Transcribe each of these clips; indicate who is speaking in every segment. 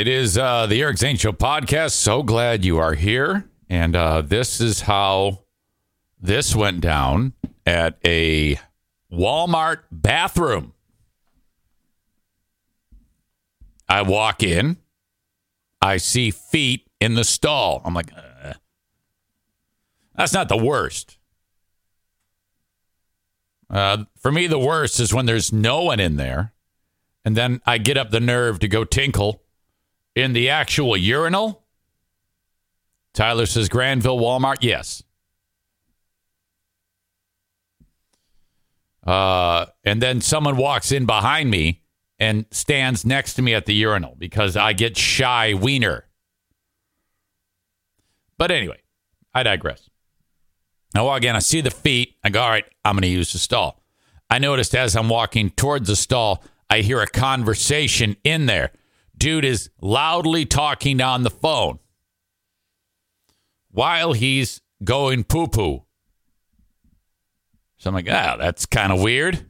Speaker 1: It is uh, the Eric Zane Show podcast. So glad you are here. And uh, this is how this went down at a Walmart bathroom. I walk in, I see feet in the stall. I'm like, uh, that's not the worst. Uh, for me, the worst is when there's no one in there, and then I get up the nerve to go tinkle in the actual urinal. Tyler says Grandville Walmart. Yes. Uh, and then someone walks in behind me and stands next to me at the urinal because I get shy wiener. But anyway, I digress. I walk in, I see the feet. I go, all right, I'm going to use the stall. I noticed as I'm walking towards the stall, I hear a conversation in there. Dude is loudly talking on the phone while he's going poo poo. So I'm like, ah, that's kind of weird.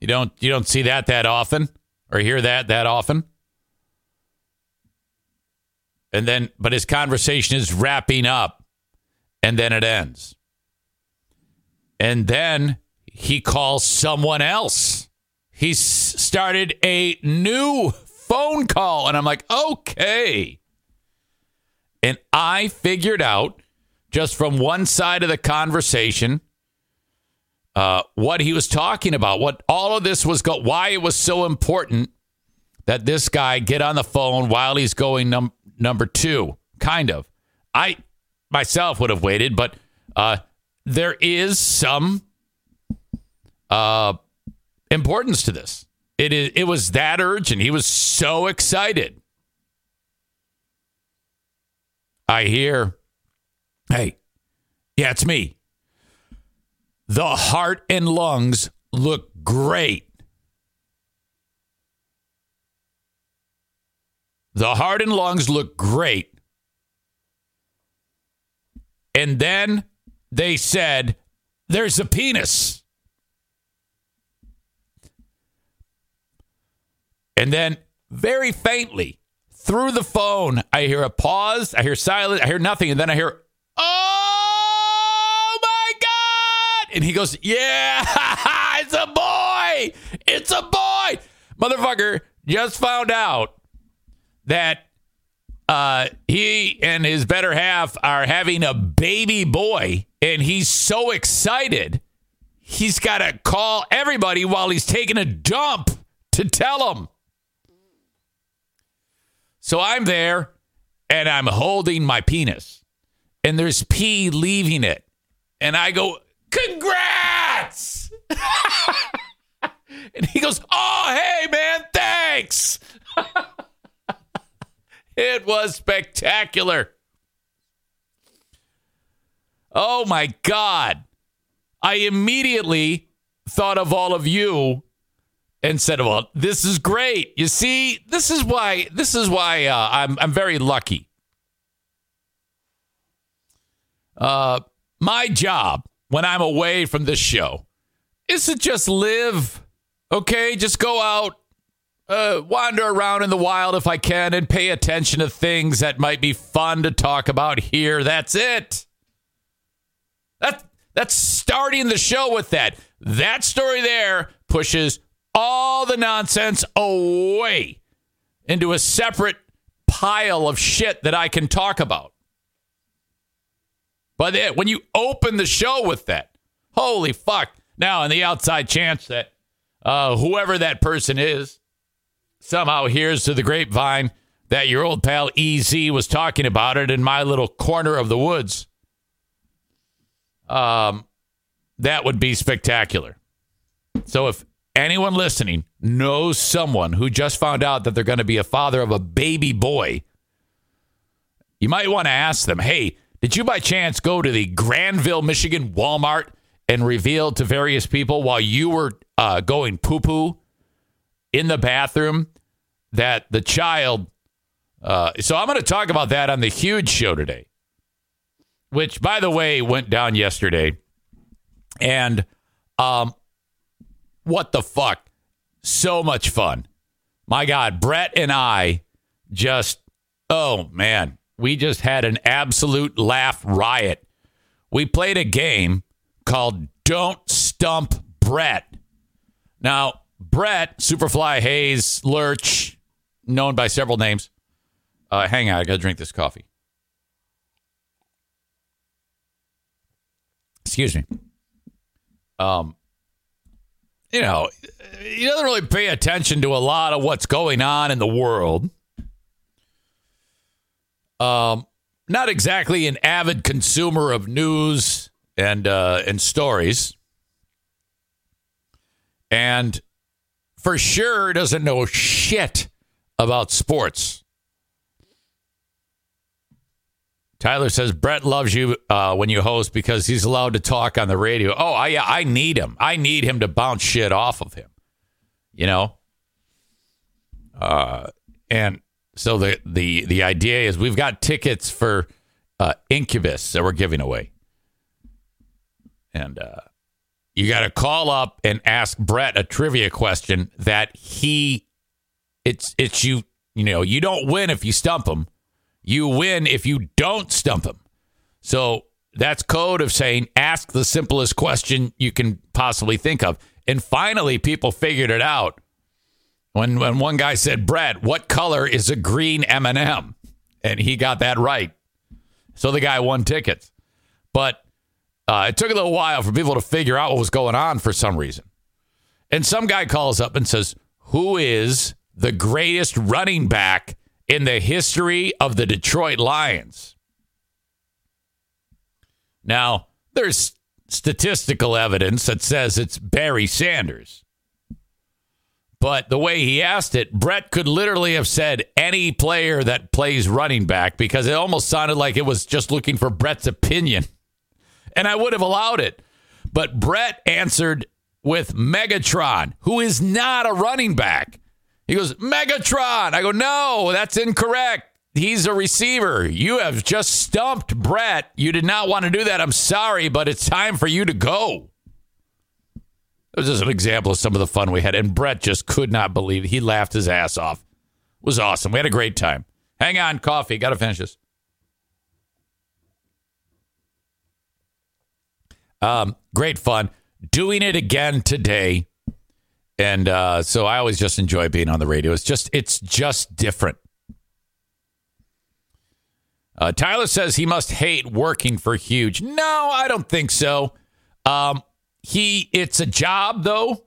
Speaker 1: You don't you don't see that that often or hear that that often. And then, but his conversation is wrapping up, and then it ends. And then he calls someone else. He started a new phone call, and I'm like, okay. And I figured out just from one side of the conversation uh, what he was talking about, what all of this was, go- why it was so important that this guy get on the phone while he's going num- number two. Kind of. I myself would have waited, but uh, there is some uh, importance to this. It is. It was that urgent. He was so excited. I hear, hey, yeah, it's me. The heart and lungs look great. The heart and lungs look great. And then they said, there's a penis. And then, very faintly, through the phone, I hear a pause, I hear silence, I hear nothing, and then I hear, oh my God! And he goes, yeah, it's a boy! It's a boy! Motherfucker just found out that uh, he and his better half are having a baby boy, and he's so excited, he's got to call everybody while he's taking a dump to tell them. So I'm there and I'm holding my penis, and there's pee leaving it. And I go, Congrats! and he goes, Oh, hey, man, thanks. it was spectacular. Oh, my God. I immediately thought of all of you and said, "Well, this is great. You see, this is why this is why uh, I'm I'm very lucky. Uh, my job when I'm away from this show is to just live. Okay, just go out, uh, wander around in the wild if I can, and pay attention to things that might be fun to talk about here. That's it. That that's starting the show with that. That story there pushes all the nonsense away into a separate pile of shit that I can talk about. But when you open the show with that, holy fuck. Now, in the outside chance that uh, whoever that person is somehow hears to the grapevine that your old pal EZ was talking about it in my little corner of the woods, um, that would be spectacular. So if anyone listening knows someone who just found out that they're going to be a father of a baby boy, you might want to ask them, hey, did you by chance go to the Grandville, Michigan Walmart and reveal to various people while you were uh, going poo poo in the bathroom that the child. Uh, so I'm going to talk about that on the huge show today, which, by the way, went down yesterday. And um, what the fuck? So much fun. My God, Brett and I just, oh man, we just had an absolute laugh riot. We played a game called Don't Stump Brett. Now, Brett, Superfly Hayes, Lurch, known by several names. Uh, hang on, I got to drink this coffee. Excuse me. Um, you know, he doesn't really pay attention to a lot of what's going on in the world. Um, not exactly an avid consumer of news and uh, and stories and for sure doesn't know shit about sports. Tyler says Brett loves you uh, when you host because he's allowed to talk on the radio. Oh, I I need him. I need him to bounce shit off of him. You know. Uh, and so the the the idea is we've got tickets for uh, Incubus that we're giving away, and uh, you got to call up and ask Brett a trivia question that he it's it's you you know you don't win if you stump him you win if you don't stump them. so that's code of saying ask the simplest question you can possibly think of. And finally people figured it out. When when one guy said Brett what color is a green M&M and he got that right. So the guy won tickets. But uh, it took a little while for people to figure out what was going on for some reason. And some guy calls up and says, Who is the greatest running back in the history of the Detroit Lions? Now, there's statistical evidence that says it's Barry Sanders. But the way he asked it, Brett could literally have said any player that plays running back because it almost sounded like it was just looking for Brett's opinion and I would have allowed it. But Brett answered with Megatron, who is not a running back. He goes, Megatron. I go, no, that's incorrect. He's a receiver. You have just stumped Brett. You did not want to do that. I'm sorry, but it's time for you to go. It was just an example of some of the fun we had. And Brett just could not believe it. He laughed his ass off. It was awesome. We had a great time. Hang on, coffee. Got to finish this. Um, great fun. Doing it again today. And uh, so I always just enjoy being on the radio. It's just it's just different. Uh, Tyler says he must hate working for Huge. No, I don't think so. Um, he it's a job though.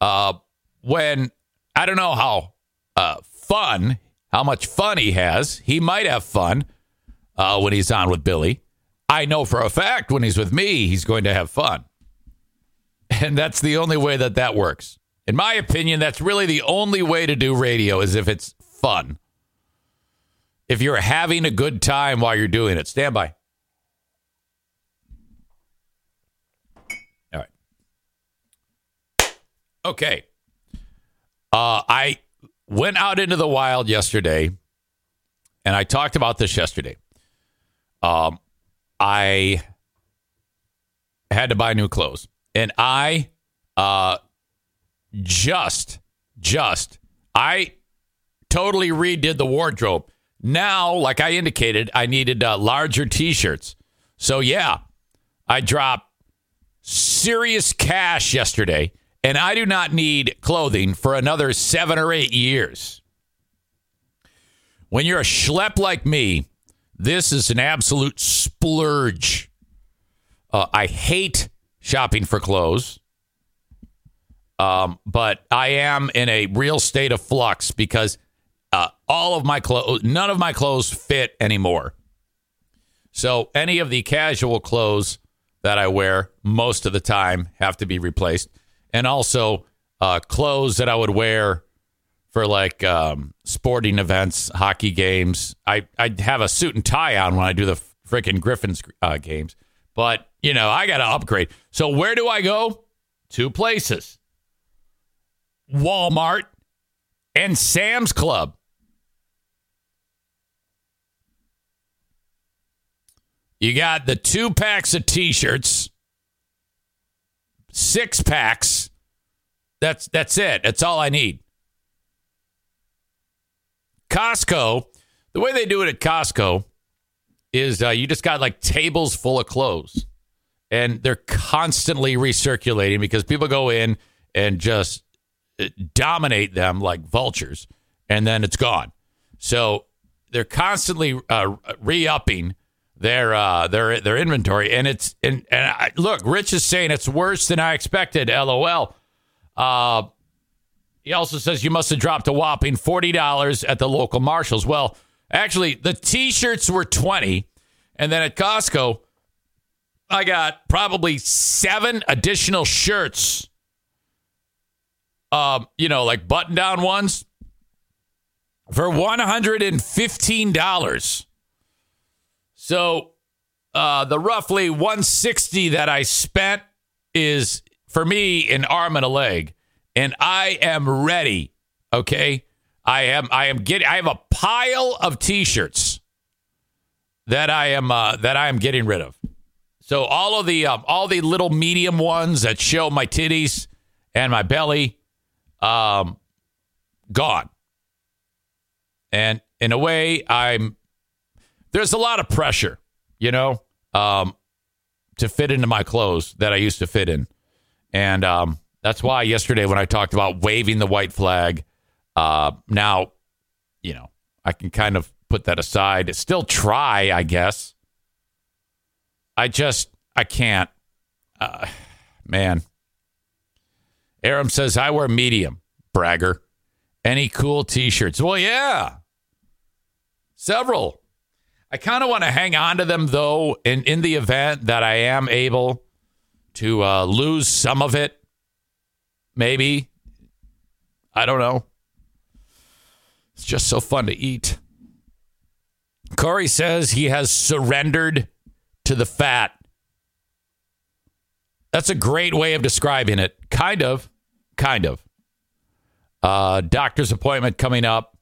Speaker 1: Uh, when I don't know how uh, fun, how much fun he has. He might have fun uh, when he's on with Billy. I know for a fact when he's with me, he's going to have fun. And that's the only way that that works. In my opinion, that's really the only way to do radio is if it's fun. If you're having a good time while you're doing it, stand by. All right. Okay. Uh, I went out into the wild yesterday, and I talked about this yesterday. Um, I had to buy new clothes. And I uh just just I totally redid the wardrobe. Now, like I indicated, I needed uh, larger t-shirts. So yeah, I dropped serious cash yesterday and I do not need clothing for another seven or eight years. When you're a schlep like me, this is an absolute splurge. Uh, I hate shopping for clothes, um, but I am in a real state of flux because uh, all of my clothes, none of my clothes fit anymore. So any of the casual clothes that I wear most of the time have to be replaced, and also uh, clothes that I would wear for like um, sporting events, hockey games. I I have a suit and tie on when I do the freaking Griffins uh, games, but you know I got to upgrade. So where do I go? Two places: Walmart and Sam's Club. You got the two packs of t-shirts, six packs. That's that's it. That's all I need. Costco, the way they do it at Costco is uh, you just got like tables full of clothes, and they're constantly recirculating because people go in and just uh, dominate them like vultures, and then it's gone. So they're constantly uh, re-upping their uh, their their inventory, and it's and and I, look, Rich is saying it's worse than I expected. LOL. Uh, he also says you must have dropped a whopping forty dollars at the local Marshalls. Well, actually, the T-shirts were twenty, and then at Costco, I got probably seven additional shirts. Um, you know, like button-down ones for one hundred and fifteen dollars. So uh, the roughly 160 that I spent is for me an arm and a leg, and I am ready. Okay, I am. I am getting. I have a pile of T-shirts that I am uh, that I am getting rid of. So all of the um, all the little medium ones that show my titties and my belly, um, gone. And in a way, I'm there's a lot of pressure, you know, um, to fit into my clothes that I used to fit in. And um, that's why yesterday when I talked about waving the white flag, uh, now, you know, I can kind of put that aside. Still try, I guess. I just, I can't. Uh, man. Aram says, I wear medium, bragger. Any cool t shirts? Well, yeah. Several. I kind of want to hang on to them though, in in the event that I am able to uh, lose some of it. Maybe I don't know. It's just so fun to eat. Corey says he has surrendered to the fat. That's a great way of describing it. Kind of. Kind of. Uh, doctor's appointment coming up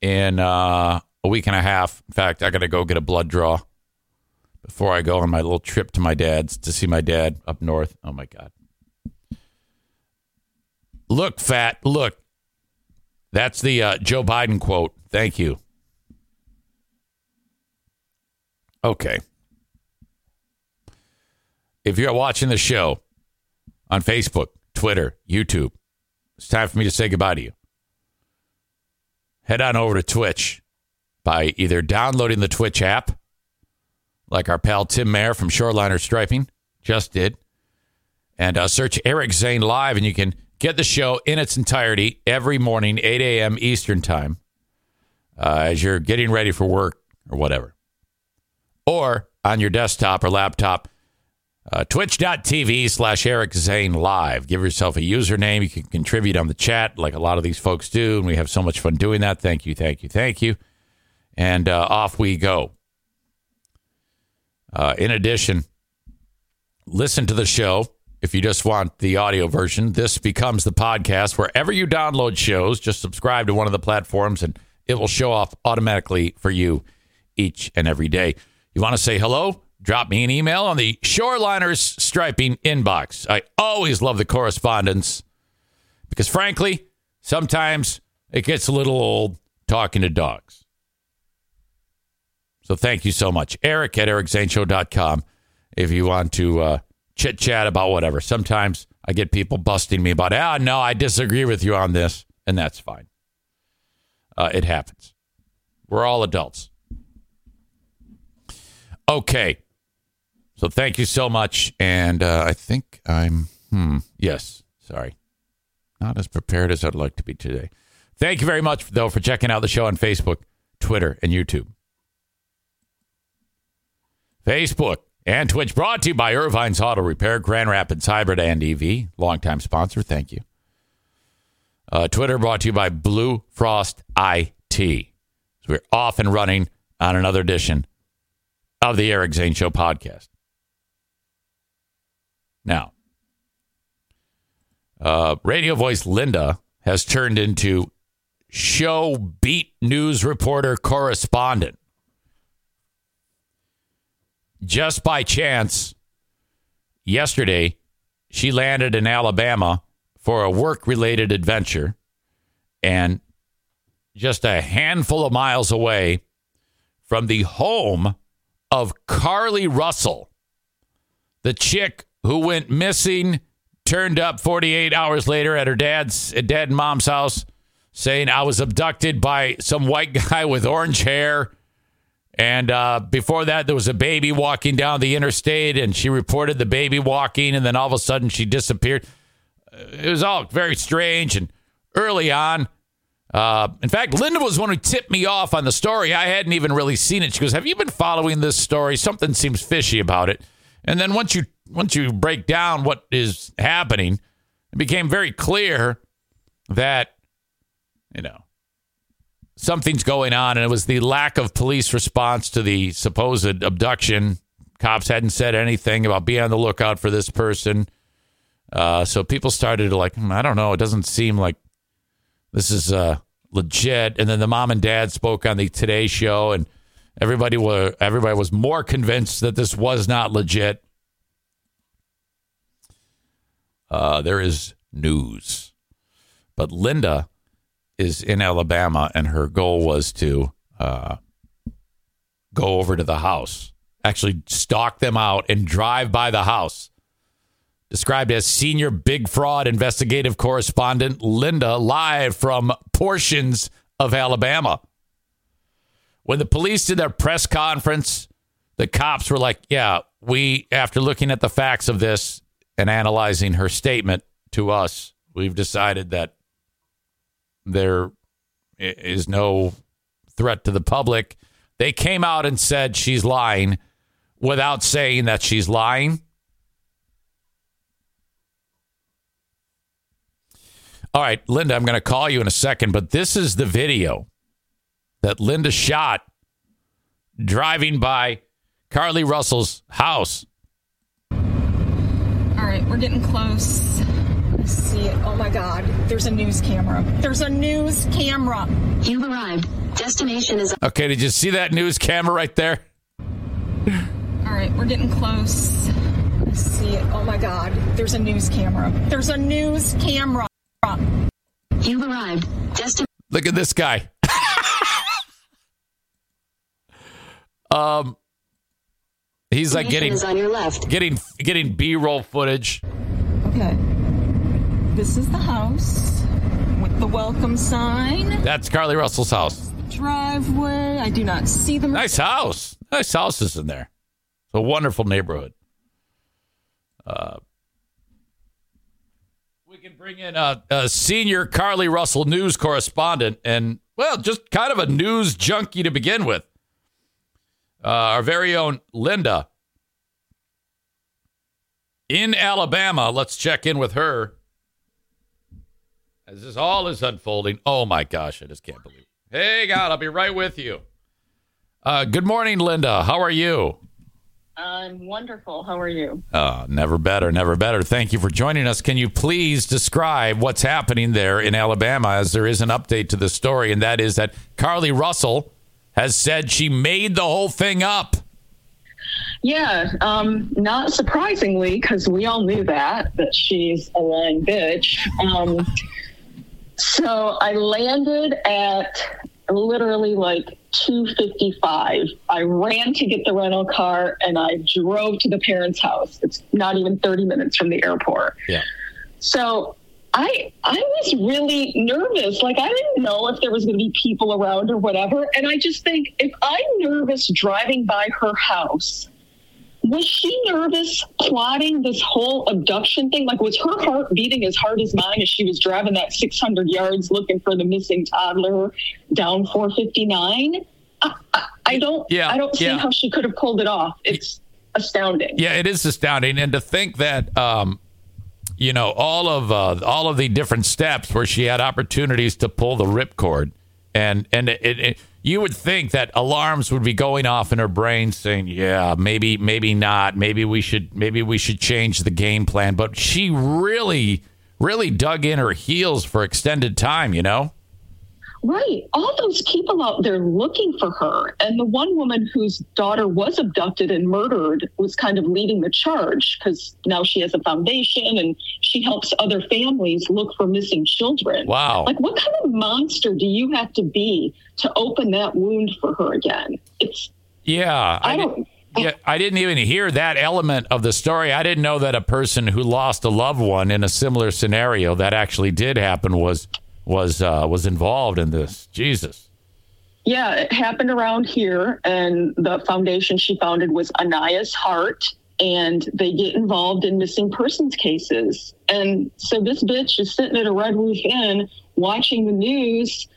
Speaker 1: in uh, a week and a half. In fact, I got to go get a blood draw before I go on my little trip to my dad's to see my dad up north. Oh my God. Look, fat, look. That's the uh, Joe Biden quote. Thank you. Okay. If you're watching the show on Facebook, Twitter, YouTube, it's time for me to say goodbye to you. Head on over to Twitch by either downloading the Twitch app, like our pal Tim Mayer from Shoreliner Striping just did, and uh, search Eric Zane Live, and you can get the show in its entirety every morning, 8 a.m. Eastern Time, uh, as you're getting ready for work or whatever. Or on your desktop or laptop, uh, twitch.tv slash Eric Zane Live. Give yourself a username. You can contribute on the chat like a lot of these folks do, and we have so much fun doing that. Thank you, thank you, thank you and uh, off we go. Uh, in addition, listen to the show if you just want the audio version. This becomes the podcast wherever you download shows. Just subscribe to one of the platforms, and it will show off automatically for you each and every day. You want to say hello? Drop me an email on the Shoreliners Striping inbox. I always love the correspondence because, frankly, sometimes it gets a little old talking to dogs. So thank you so much. Eric at ericzaneshow.com if you want to uh, chit chat about whatever. Sometimes I get people busting me about, ah, no, I disagree with you on this, and that's fine. Uh, it happens. We're all adults. Okay. So thank you so much. And uh, I think I'm, hmm, yes, sorry. Not as prepared as I'd like to be today. Thank you very much, though, for checking out the show on Facebook, Twitter, and YouTube. Facebook and Twitch brought to you by Irvine's Auto Repair, Grand Rapids Hybrid and EV, longtime sponsor. Thank you. Uh, Twitter brought to you by Blue Frost IT. So we're off and running on another edition of the Eric Zane Show podcast. Now, uh, radio voice Linda has turned into show beat news reporter correspondent. Just by chance, yesterday, she landed in Alabama for a work related adventure. And just a handful of miles away from the home of Carlee Russell, the chick who went missing, turned up 48 hours later at her dad's dad and mom's house, saying I was abducted by some white guy with orange hair. And uh, before that, there was a baby walking down the interstate, and she reported the baby walking, and then all of a sudden she disappeared. It was all very strange. And early on, uh, in fact, Linda was one who tipped me off on the story. I hadn't even really seen it. She goes, "Have you been following this story? Something seems fishy about it." And then once you once you break down what is happening, it became very clear that you know something's going on, and it was the lack of police response to the supposed abduction. Cops hadn't said anything about be on the lookout for this person. Uh, so people started to like, hmm, I don't know, it doesn't seem like this is uh, legit. And then the mom and dad spoke on the Today Show, and everybody were everybody was more convinced that this was not legit. Uh, there is news, but Linda is in Alabama, and her goal was to uh, go over to the house, actually stalk them out, and drive by the house described as senior big fraud investigative correspondent Linda, live from portions of Alabama. When the police did their press conference, the cops were like, Yeah, we, after looking at the facts of this and analyzing her statement to us, we've decided that there is no threat to the public. They came out and said she's lying without saying that she's lying. All right, Linda, I'm going to call you in a second, but this is the video that Linda shot driving by Carlee Russell's house.
Speaker 2: All right, we're getting close. I see it. Oh my God, there's a news camera. There's a news camera.
Speaker 3: You've arrived. Destination is.
Speaker 1: Okay, did you see that news camera right there?
Speaker 2: All right, we're getting close. I see it. Oh my God, there's a news camera. There's a news camera.
Speaker 3: You've arrived. Destin-
Speaker 1: Look at this guy. um, he's like getting
Speaker 3: is on your left.
Speaker 1: getting getting B-roll footage.
Speaker 2: Okay. This is the house with the welcome sign.
Speaker 1: That's Carlee Russell's house.
Speaker 2: Driveway. I do not see them.
Speaker 1: Nice house. Nice houses in there. It's a wonderful neighborhood. Uh, we can bring in a, a senior Carlee Russell news correspondent and, well, just kind of a news junkie to begin with. Uh, our very own Linda in Alabama. Let's check in with her as this all is unfolding. Oh my gosh, I just can't believe it. Hey, God, I'll be right with you. Uh, good morning, Linda. How are you?
Speaker 4: I'm wonderful. How are you?
Speaker 1: Uh, never better, never better. Thank you for joining us. Can you please describe what's happening there in Alabama as there is an update to the story, and that is that Carlee Russell has said she made the whole thing up.
Speaker 4: Yeah, um, not surprisingly, because we all knew that that she's a lying bitch. Um, so I landed at literally like 2:55. I ran to get the rental car and I drove to the parents' house. It's not even 30 minutes from the airport.
Speaker 1: Yeah.
Speaker 4: So I I was really nervous. Like I didn't know if there was going to be people around or whatever. And I just think if I'm nervous driving by her house, was she nervous plotting this whole abduction thing? Like was her heart beating as hard as mine as she was driving that 600 yards looking for the missing toddler down 459? I, I, I don't
Speaker 1: Yeah,
Speaker 4: I don't see
Speaker 1: yeah.
Speaker 4: how she could have pulled it off. It's astounding.
Speaker 1: Yeah, it is astounding, and to think that um, you know all of uh, all of the different steps where she had opportunities to pull the ripcord, and and it, it, you would think that alarms would be going off in her brain, saying, "Yeah, maybe, maybe not. Maybe we should, maybe we should change the game plan." But she really, really dug in her heels for extended time. You know.
Speaker 4: Right. All those people out there looking for her. And the one woman whose daughter was abducted and murdered was kind of leading the charge because now she has a foundation and she helps other families look for missing children.
Speaker 1: Wow.
Speaker 4: Like, what kind of monster do you have to be to open that wound for her again? It's,
Speaker 1: Yeah,
Speaker 4: I
Speaker 1: di-
Speaker 4: don't-
Speaker 1: yeah, I didn't even hear that element of the story. I didn't know that a person who lost a loved one in a similar scenario that actually did happen was was uh, was involved in this. Jesus.
Speaker 4: yeah, it happened around here. And the foundation she founded was Aniah's Heart. And they get involved in missing persons cases. And so this bitch is sitting at a Red Roof Inn watching the news.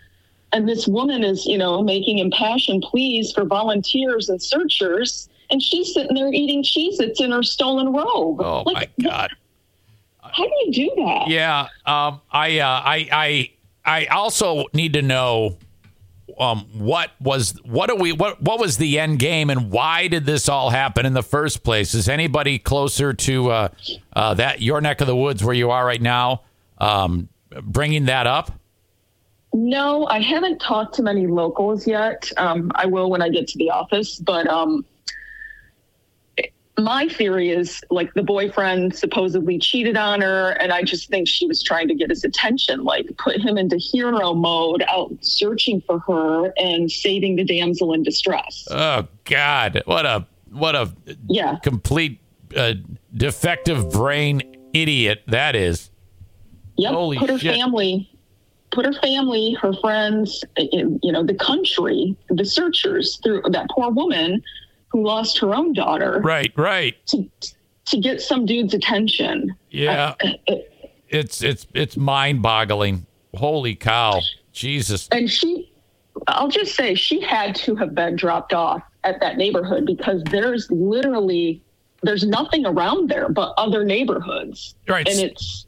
Speaker 4: And this woman is, you know, making impassioned pleas for volunteers and searchers. And she's sitting there eating cheese. Its in her stolen robe.
Speaker 1: Oh
Speaker 4: Like,
Speaker 1: my God.
Speaker 4: How do you do that?
Speaker 1: Yeah. Um. I. Uh, I. I. I also need to know. Um. What was. What are we. What. What was the end game, and why did this all happen in the first place? Is anybody closer to uh, uh, that your neck of the woods where you are right now? Um. Bringing that up.
Speaker 4: No, I haven't talked to many locals yet. Um, I will when I get to the office. But um, my theory is like the boyfriend supposedly cheated on her, and I just think she was trying to get his attention, like put him into hero mode, out searching for her and saving the damsel in distress.
Speaker 1: Oh God! What a what a
Speaker 4: Yeah.
Speaker 1: complete uh, defective brain idiot that is.
Speaker 4: Yep.
Speaker 1: Holy
Speaker 4: put her
Speaker 1: shit.
Speaker 4: family, put her family, her friends, you know, the country, the searchers through that poor woman who lost her own daughter
Speaker 1: Right, right.
Speaker 4: to to get some dude's attention.
Speaker 1: Yeah, uh, uh, uh, it's it's it's mind boggling. Holy cow! Jesus.
Speaker 4: And she, I'll just say, she had to have been dropped off at that neighborhood because there's literally there's nothing around there but other neighborhoods,
Speaker 1: Right.
Speaker 4: and it's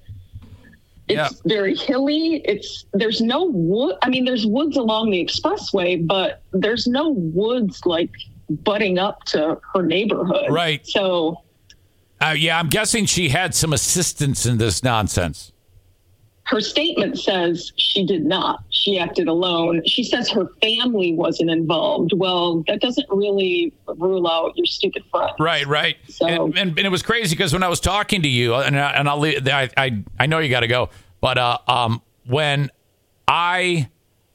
Speaker 4: it's
Speaker 1: Yeah.
Speaker 4: very hilly. It's there's no wood. I mean, there's woods along the expressway, but there's no woods like butting up to her neighborhood.
Speaker 1: Right.
Speaker 4: So
Speaker 1: Uh, yeah, I'm guessing she had some assistance in this nonsense.
Speaker 4: her statement says she did not. She acted alone. She says her family wasn't involved. Well, that doesn't really rule out your stupid friend.
Speaker 1: Right, right.
Speaker 4: So-
Speaker 1: and, and, and it was crazy because when I was talking to you, and, I, and I'll leave, I, I I know you got to go, but uh, um, when I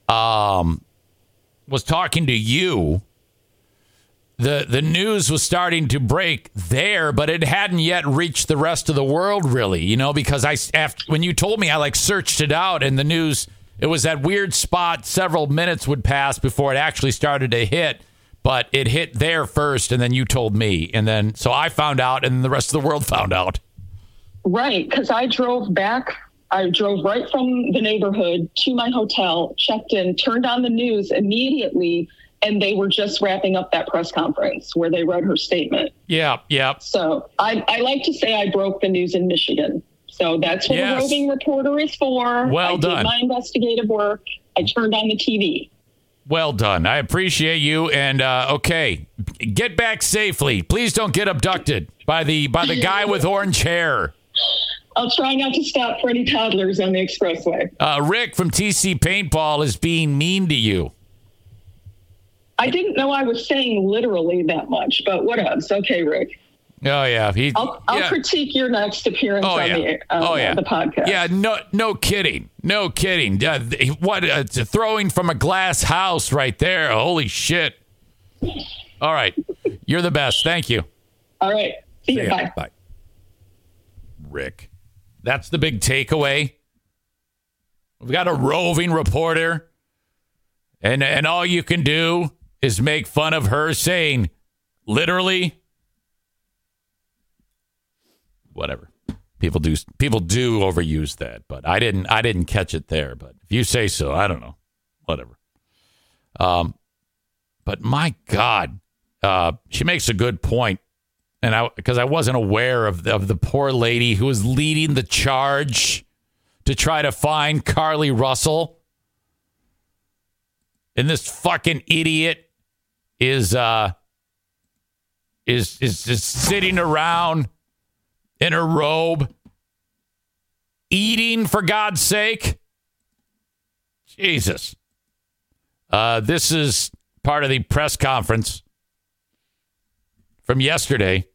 Speaker 1: um was talking to you, the the news was starting to break there, but it hadn't yet reached the rest of the world, really. You know, because I after when you told me, I like searched it out, and the news it was that weird spot. Several minutes would pass before it actually started to hit, but it hit there first, and then you told me, and then so I found out, and the rest of the world found out.
Speaker 4: Right, because I drove back. I drove right from the neighborhood to my hotel, checked in, turned on the news immediately, and they were just wrapping up that press conference where they read her statement.
Speaker 1: Yeah, yeah.
Speaker 4: So I, I like to say I broke the news in Michigan. So that's what
Speaker 1: Yes.
Speaker 4: a roving reporter is for.
Speaker 1: Well
Speaker 4: I
Speaker 1: done.
Speaker 4: did my investigative work. I turned on the TV.
Speaker 1: Well done. I appreciate you. And uh, okay, get back safely. Please don't get abducted by the by the guy with orange hair.
Speaker 4: I'll try not to stop for any toddlers on the expressway.
Speaker 1: Uh, Rick from TC Paintball is being mean to you.
Speaker 4: I didn't know I was saying literally that much, but what else? Okay, Rick.
Speaker 1: Oh yeah, he.
Speaker 4: I'll, I'll
Speaker 1: yeah.
Speaker 4: critique your next appearance
Speaker 1: Oh
Speaker 4: on
Speaker 1: yeah.
Speaker 4: the um,
Speaker 1: oh yeah.
Speaker 4: the podcast.
Speaker 1: Yeah. No. No kidding. No kidding. Uh, what? Uh, throwing from a glass house right there. Holy shit. All right. You're the best. Thank you.
Speaker 4: All right. See.
Speaker 1: See ya.
Speaker 4: Bye.
Speaker 1: Bye. Rick. That's the big takeaway. We've got a roving reporter, and and all you can do is make fun of her saying, literally, whatever. People do people do overuse that, but I didn't I didn't catch it there. But if you say so, I don't know. Whatever. Um, but my God, uh, she makes a good point and I because I wasn't aware of of the poor lady who was leading the charge to try to find Carlee Russell. And this fucking idiot is uh is is just sitting around in her robe eating for God's sake. Jesus. Uh this is part of the press conference from yesterday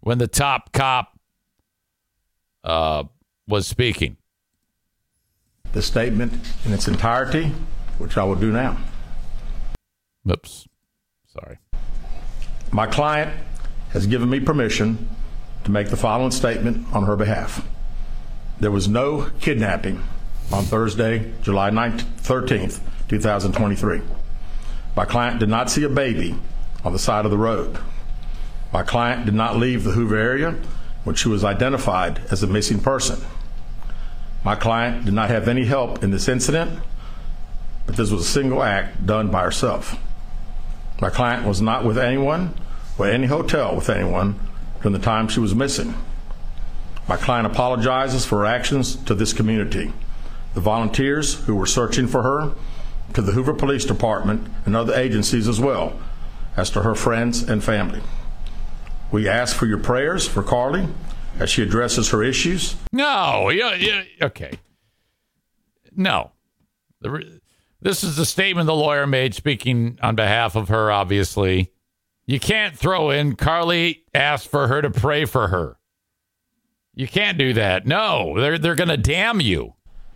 Speaker 1: when the top cop uh, was speaking.
Speaker 5: the statement in its entirety, which I will do now.
Speaker 1: Oops. Sorry.
Speaker 5: My client has given me permission to make the following statement on her behalf. There was no kidnapping on Thursday, July 9th, 13th, 2023. My client did not see a baby on the side of the road. My client did not leave the Hoover area when she was identified as a missing person. My client did not have any help in this incident, but this was a single act done by herself. My client was not with anyone or any hotel with anyone during the time she was missing. My client apologizes for her actions to this community, the volunteers who were searching for her, to the Hoover Police Department and other agencies as well, as to her friends and family. We ask for your prayers for Carlee as she addresses her issues
Speaker 1: No. Yeah. Yeah. Okay. No. The this is the statement the lawyer made speaking on behalf of her, obviously. You can't throw in Carlee asked for her to pray for her. You can't do that. No, they're they're going to damn you.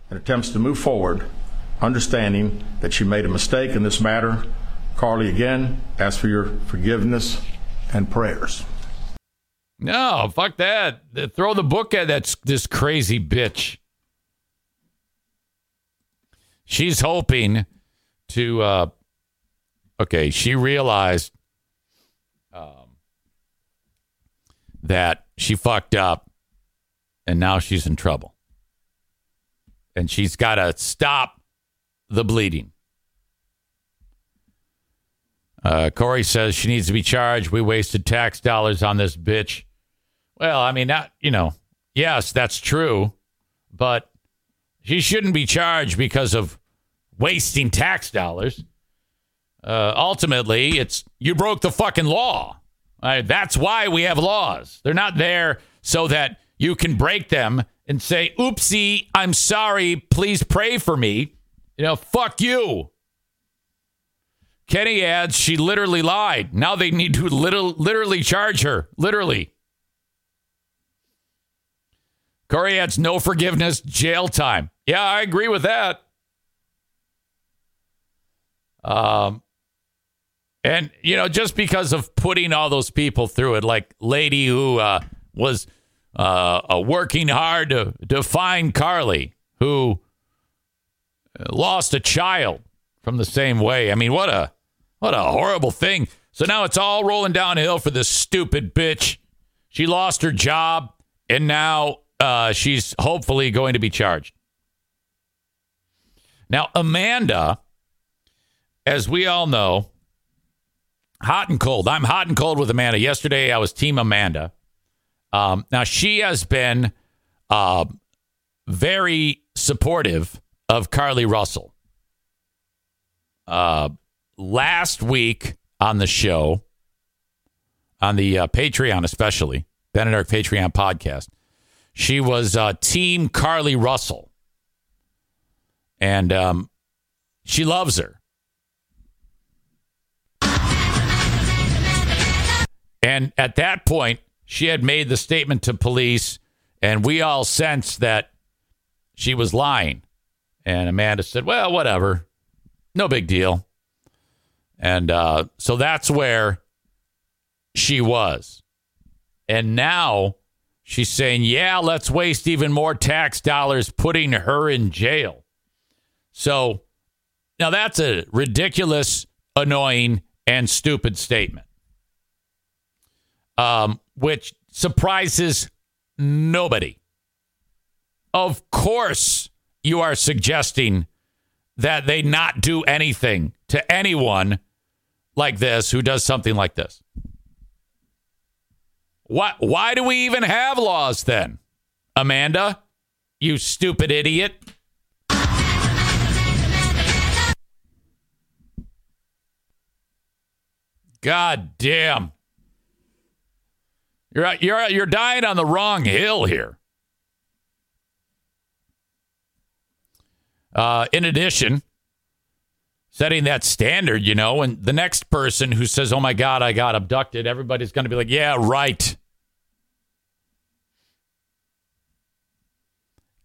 Speaker 5: and attempts to move forward, understanding that she made a mistake in this matter. Carlee, again, asks for your forgiveness and prayers.
Speaker 1: No, fuck that. Throw the book at that this crazy bitch. She's hoping to. uh Okay, she realized um, that she fucked up, and now she's in trouble, and she's got to stop the bleeding. Uh, Corey says she needs to be charged. We wasted tax dollars on this bitch. Well, I mean, that, you know, yes, that's true, but she shouldn't be charged because of wasting tax dollars. Uh, ultimately, it's you broke the fucking law. Uh, that's why we have laws. They're not there so that you can break them and say, oopsie, I'm sorry. Please pray for me. You know, fuck you. Kenny adds she literally lied. Now they need to little, literally charge her. Literally. Corey adds no forgiveness, jail time. Yeah, I agree with that. Um, and you know, just because of putting all those people through it, like lady who uh, was uh, uh, working hard to to find Carlee, who lost a child from the same way. I mean, what a what a horrible thing. So now it's all rolling downhill for this stupid bitch. She lost her job, and now uh, she's hopefully going to be charged. Now, Amanda, as we all know, hot and cold. I'm hot and cold with Amanda. Yesterday, I was Team Amanda. Um, now, she has been uh, very supportive of Carlee Russell. Uh, last week on the show, on the uh, Patreon, especially, Ben and Eric Patreon podcast, she was uh, Team Carlee Russell. And um, she loves her. And at that point, she had made the statement to police, and we all sensed that she was lying. And Amanda said, Well, whatever. No big deal. And uh, so that's where she was. And now she's saying, Yeah, let's waste even more tax dollars putting her in jail. So now that's a ridiculous, annoying, and stupid statement, um, which surprises nobody. Of course, you are suggesting that they not do anything to anyone like this who does something like this. What, why do we even have laws then? Amanda, you stupid idiot. God damn. You're you're you're dying on the wrong hill here. Uh, in addition, setting that standard, you know, and the next person who says, "Oh my God, I got abducted," everybody's going to be like, "Yeah, right."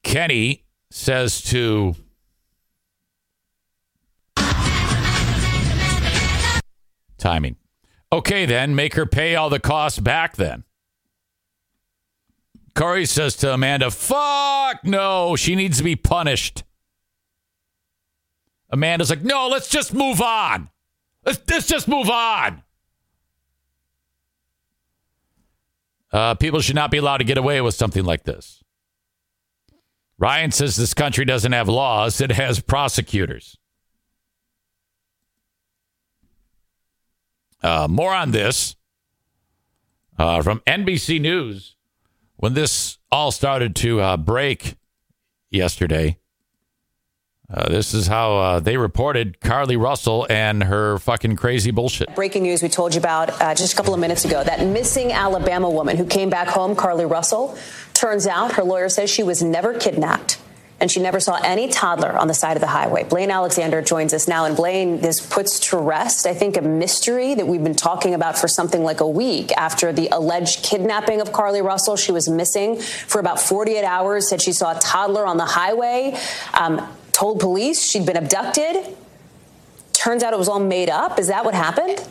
Speaker 1: Kenny says to timing. Okay, then make her pay all the costs back then. Corey says to Amanda, fuck no, she needs to be punished. Amanda's like, no, let's just move on. Let's, let's just move on. Uh, people should not be allowed to get away with something like this. Ryan says this country doesn't have laws, it has prosecutors. Uh, more on this uh, from NBC News when this all started to uh, break yesterday. Uh, this is how uh, they reported Carlee Russell and her fucking crazy bullshit.
Speaker 6: Breaking news we told you about uh, just a couple of minutes ago. That missing Alabama woman who came back home, Carlee Russell, turns out her lawyer says she was never kidnapped and she never saw any toddler on the side of the highway. Blaine Alexander joins us now. And Blaine, this puts to rest, I think, a mystery that we've been talking about for something like a week after the alleged kidnapping of Carlee Russell. She was missing for about 48 hours, said she saw a toddler on the highway, um, told police she'd been abducted. Turns out it was all made up. Is that what happened?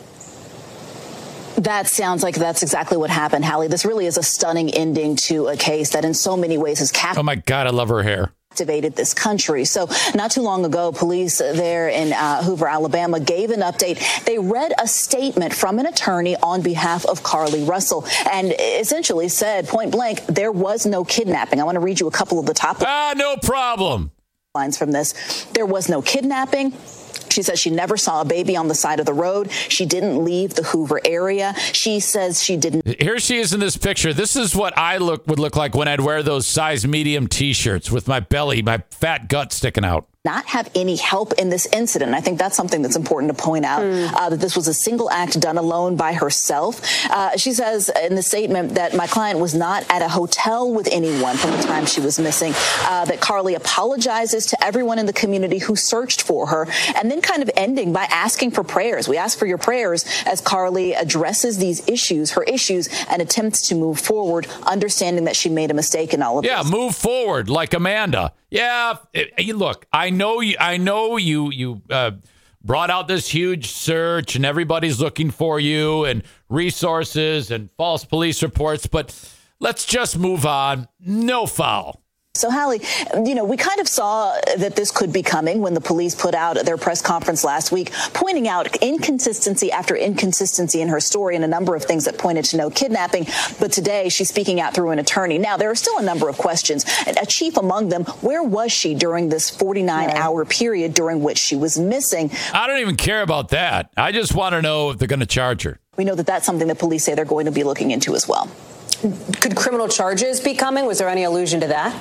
Speaker 7: That sounds like that's exactly what happened, Hallie. This really is a stunning ending to a case that in so many ways has captured.
Speaker 1: Oh my God, I love her hair
Speaker 7: activated this country. So not too long ago, police there in uh, Hoover, Alabama gave an update. They read a statement from an attorney on behalf of Carlee Russell and essentially said point blank, there was no kidnapping. I want to read you a couple of the top.
Speaker 1: Ah, no problem.
Speaker 7: Lines from this. There was no kidnapping. She says she never saw a baby on the side of the road. She didn't leave the Hoover area. She says she didn't.
Speaker 1: Here she is in this picture. This is what I look would look like when I'd wear those size medium T-shirts with my belly, my fat gut sticking out
Speaker 7: not have any help in this incident. I think that's something that's important to point out mm. uh, that this was a single act done alone by herself. Uh, she says in the statement that my client was not at a hotel with anyone from the time she was missing, uh, that Carlee apologizes to everyone in the community who searched for her, and then kind of ending by asking for prayers. We ask for your prayers as Carlee addresses these issues, her issues, and attempts to move forward, understanding that she made a mistake in all of
Speaker 1: yeah,
Speaker 7: this.
Speaker 1: Yeah, move forward like Amanda. Yeah, it, look, I know you. I know you. You uh, brought out this huge search, and everybody's looking for you, and resources, and false police reports. But let's just move on. No foul.
Speaker 7: So, Hallie, you know, we kind of saw that this could be coming when the police put out their press conference last week, pointing out inconsistency after inconsistency in her story and a number of things that pointed to no kidnapping. But today, she's speaking out through an attorney. Now, there are still a number of questions. A chief among them, where was she during this 49 right. hour period during which she was missing?
Speaker 1: I don't even care about that. I just want to know if they're going to charge her.
Speaker 7: We know that that's something that police say they're going to be looking into as well.
Speaker 6: Could criminal charges be coming? Was there any allusion to that?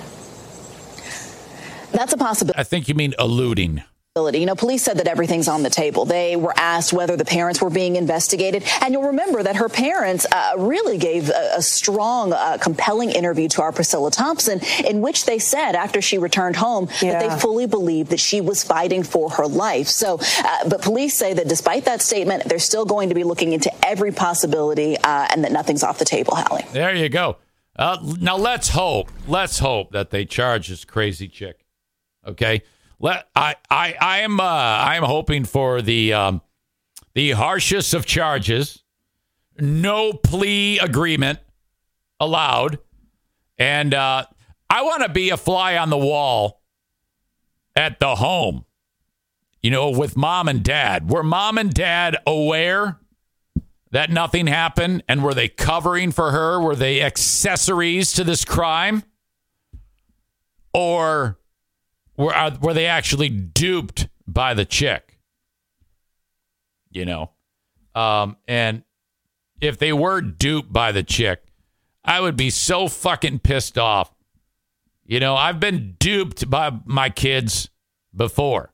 Speaker 7: That's a possibility.
Speaker 1: I think you mean alluding.
Speaker 7: You know, police said that everything's on the table. They were asked whether the parents were being investigated. And you'll remember that her parents uh, really gave a, a strong, uh, compelling interview to our Priscilla Thompson, in which they said after she returned home yeah. that they fully believed that she was fighting for her life. So, uh, but police say that despite that statement, they're still going to be looking into every possibility uh, and that nothing's off the table, Hallie.
Speaker 1: There you go. Uh, now let's hope, let's hope that they charge this crazy chick. Okay. Let I I I am uh, I am hoping for the um, the harshest of charges, no plea agreement allowed, and uh, I want to be a fly on the wall at the home. You know, with mom and dad. Were mom and dad aware that nothing happened, and were they covering for her? Were they accessories to this crime, or? Were are, were they actually duped by the chick? You know, um, and if they were duped by the chick, I would be so fucking pissed off. You know, I've been duped by my kids before.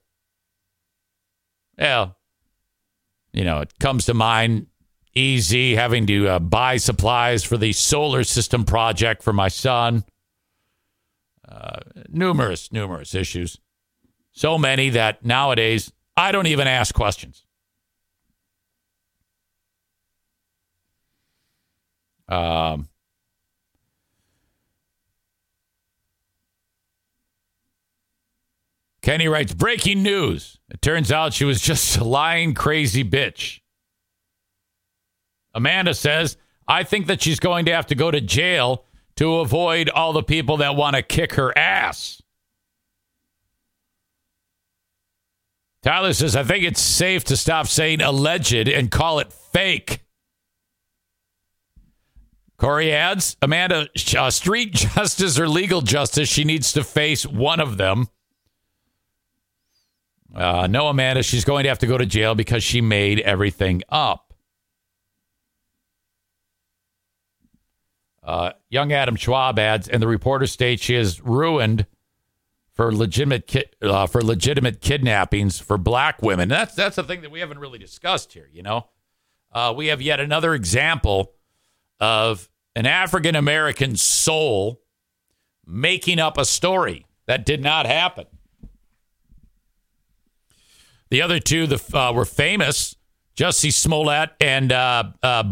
Speaker 1: Well, you know, it comes to mind easy having to uh, buy supplies for the solar system project for my son numerous, numerous issues. So many that nowadays I don't even ask questions. Um, Kenny writes breaking news. It turns out she was just a lying, crazy bitch. Amanda says, I think that she's going to have to go to jail to avoid all the people that want to kick her ass. Tyler says, I think it's safe to stop saying alleged and call it fake. Corey adds, Amanda, uh, street justice or legal justice, she needs to face one of them. Uh, no, Amanda, she's going to have to go to jail because she made everything up. Uh, young Adam Schwab adds, and the reporter states she is ruined for legitimate ki- uh, for legitimate kidnappings for black women. That's that's the thing that we haven't really discussed here. You know, uh, we have yet another example of an African American soul making up a story that did not happen. The other two the, uh, were famous, Jussie Smollett and uh, uh,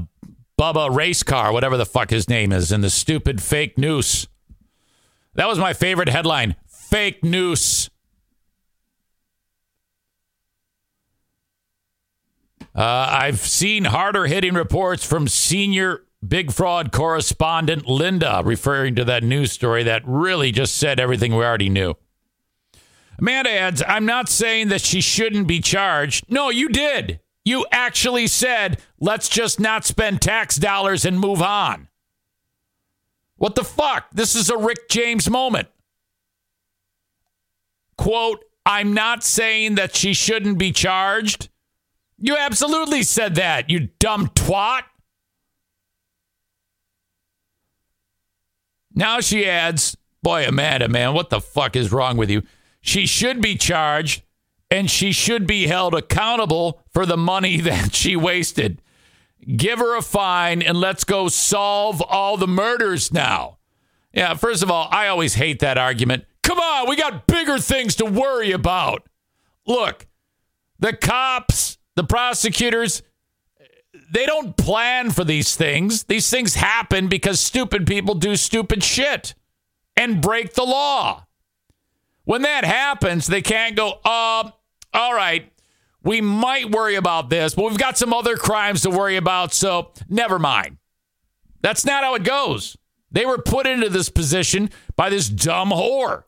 Speaker 1: Bubba Race Car, whatever the fuck his name is, and the stupid fake noose. That was my favorite headline fake noose. Uh, I've seen harder hitting reports from senior big fraud correspondent Linda, referring to that news story that really just said everything we already knew. Amanda adds, I'm not saying that she shouldn't be charged. No, you did. You actually said, let's just not spend tax dollars and move on. What the fuck? This is a Rick James moment. Quote, I'm not saying that she shouldn't be charged. You absolutely said that, you dumb twat. Now she adds, Boy, Amanda, man, what the fuck is wrong with you? She should be charged and she should be held accountable for the money that she wasted. Give her a fine and let's go solve all the murders now. Yeah, first of all, I always hate that argument. Come on, we got bigger things to worry about. Look, the cops, the prosecutors, they don't plan for these things. These things happen because stupid people do stupid shit and break the law. When that happens, they can't go, uh, all right, we might worry about this, but we've got some other crimes to worry about, so never mind. That's not how it goes. They were put into this position by this dumb whore.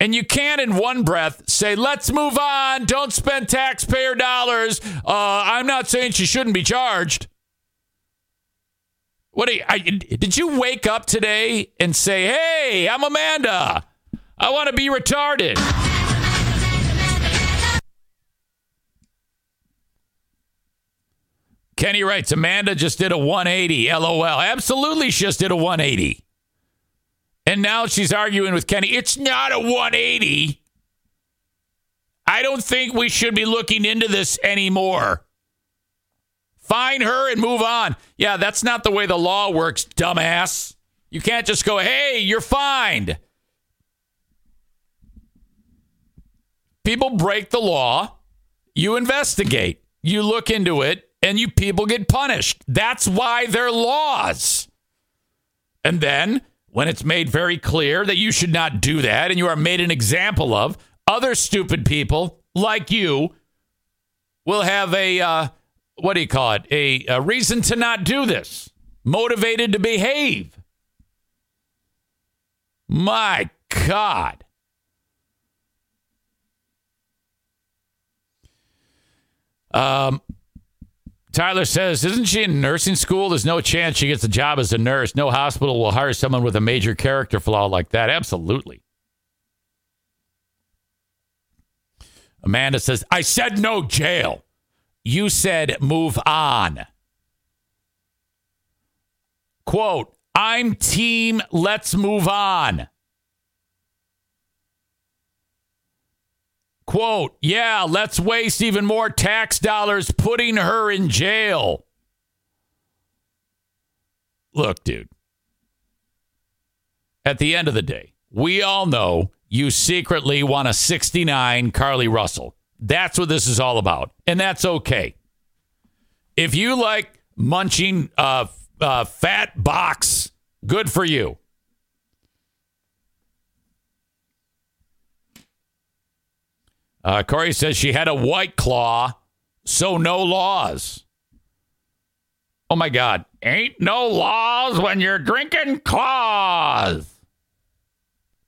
Speaker 1: And you can't, in one breath, say, let's move on. Don't spend taxpayer dollars. Uh, I'm not saying she shouldn't be charged. What you, I, did you wake up today and say, hey, I'm Amanda? I want to be retarded. Kenny writes, Amanda just did a 180. LOL. Absolutely, she just did a 180. And now she's arguing with Kenny. It's not a 180. I don't think we should be looking into this anymore. Fine her and move on. Yeah, that's not the way the law works, dumbass. You can't just go, hey, you're fined. People break the law, you investigate, you look into it, and you people get punished. That's why they're laws. And then, when it's made very clear that you should not do that and you are made an example of, other stupid people like you will have a uh, what do you call it? A, a reason to not do this, motivated to behave. My God. Um, Tyler says, Isn't she in nursing school? There's no chance she gets a job as a nurse. No hospital will hire someone with a major character flaw like that. Absolutely. Amanda says, I said no jail. You said move on. Quote, I'm team, let's move on. Quote, yeah, let's waste even more tax dollars putting her in jail. Look, dude, at the end of the day, we all know you secretly want a 69 Carlee Russell. That's what this is all about. And that's okay. If you like munching uh, fat box, good for you. Uh, Corey says she had a white claw, so no laws. Oh my God. Ain't no laws when you're drinking claws.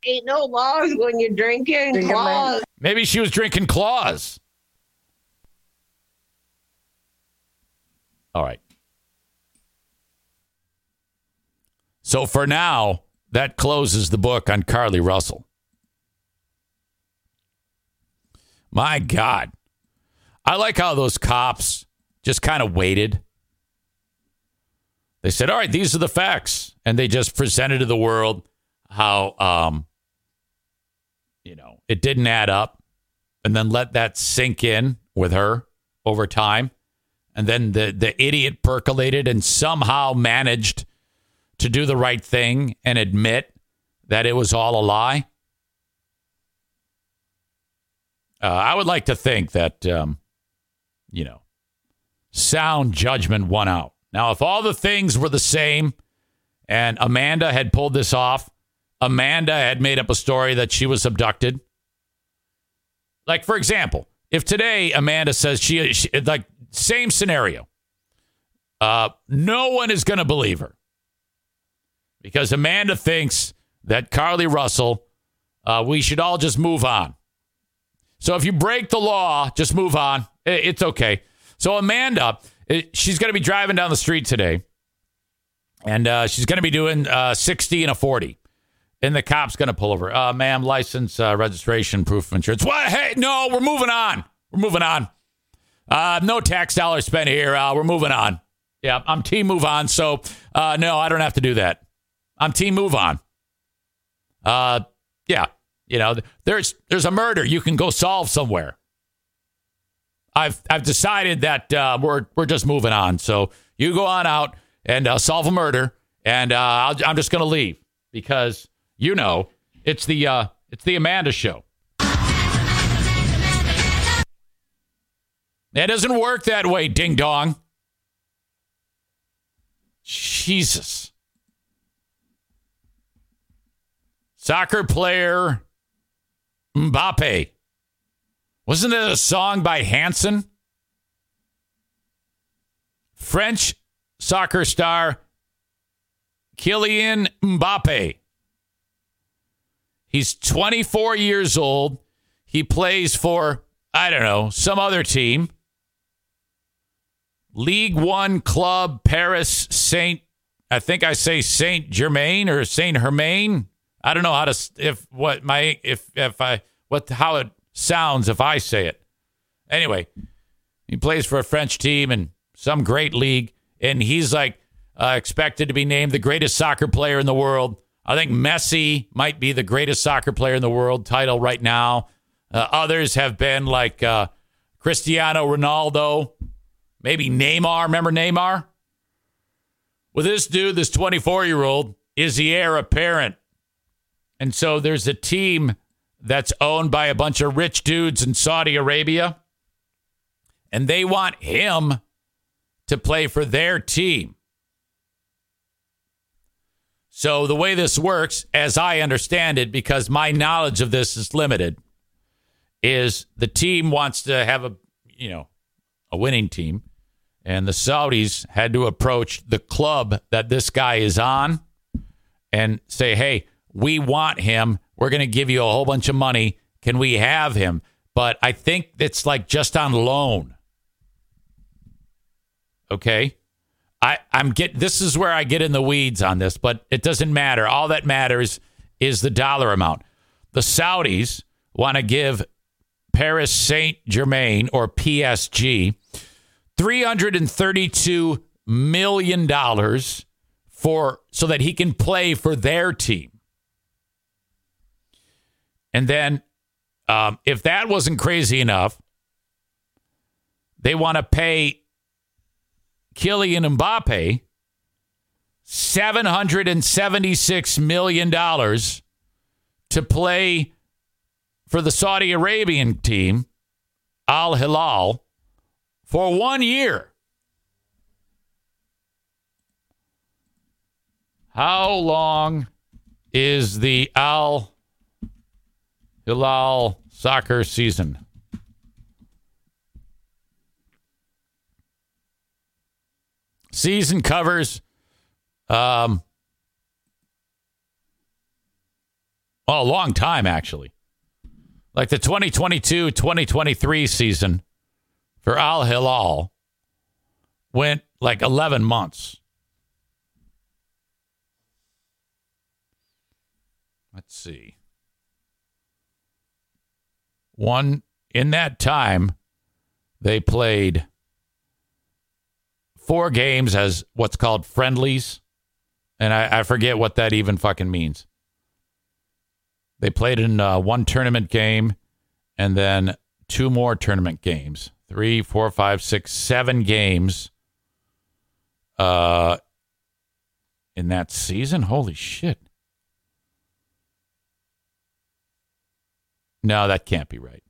Speaker 8: Ain't no laws when you're drinking claws.
Speaker 1: Maybe she was drinking claws. All right. So for now, that closes the book on Carlee Russell. My God. I like how those cops just kind of waited. They said, all right, these are the facts. And they just presented to the world how, um, you know, it didn't add up. And then let that sink in with her over time. And then the, the idiot percolated and somehow managed to do the right thing and admit that it was all a lie. Uh, I would like to think that, um, you know, sound judgment won out. Now, if all the things were the same and Amanda had pulled this off, Amanda had made up a story that she was abducted. Like, for example, if today Amanda says she, she like, same scenario, uh, no one is going to believe her because Amanda thinks that Carlee Russell, uh, we should all just move on. So if you break the law, just move on. It's okay. So Amanda, she's going to be driving down the street today, and uh, she's going to be doing uh, 60 and a 40. And the cop's going to pull over. Uh, ma'am, license, uh, registration, proof of insurance. What? Hey, no, we're moving on. We're moving on. Uh, no tax dollars spent here. Uh, we're moving on. Yeah, I'm team move on. So, no, I don't have to do that. I'm team move on. Yeah, you know, there's there's a murder you can go solve somewhere. I've I've decided that uh, we're we're just moving on. So you go on out and uh, solve a murder, and uh, i am just going to leave because you know it's the uh, it's the Amanda show. It doesn't work that way, ding dong. Jesus. Soccer player Mbappe. Wasn't it a song by Hanson? French soccer star Kylian Mbappe. He's 24 years old. He plays for, I don't know, some other team. League One club, Paris Saint, I think I say Saint Germain or Saint Hermain. I don't know how to if what my if if I what how it sounds if I say it. Anyway, he plays for a French team and some great league, and he's like uh, expected to be named the greatest soccer player in the world. I think Messi might be the greatest soccer player in the world title right now. Uh, others have been like uh, Cristiano Ronaldo, maybe Neymar. Remember Neymar? With this dude, this 24 year old, is the heir apparent. And so there's a team that's owned by a bunch of rich dudes in Saudi Arabia, and they want him to play for their team. So the way this works, as I understand it, because my knowledge of this is limited, is the team wants to have a you know a winning team, and the Saudis had to approach the club that this guy is on and say, "Hey, we want him. We're going to give you a whole bunch of money. Can we have him?" But I think it's like just on loan. Okay. I, I'm get this is where I get in the weeds on this, but it doesn't matter. All that matters is the dollar amount. The Saudis want to give Paris Saint Germain or PSG $332 million for so that he can play for their team. And then um, if that wasn't crazy enough, they want to pay Kylian Mbappe $776 million to play for the Saudi Arabian team, Al Hilal, for one year. How long is the Al Hilal soccer season? Season covers um well, a long time actually. Like the 2022-2023 season for Al Hilal went like 11 months. Let's see. One in that time they played four games as what's called friendlies. And I, I forget what that even fucking means. They played in uh, one tournament game and then two more tournament games. Three, four, five, six, seven games uh, in that season. Holy shit. No, that can't be right.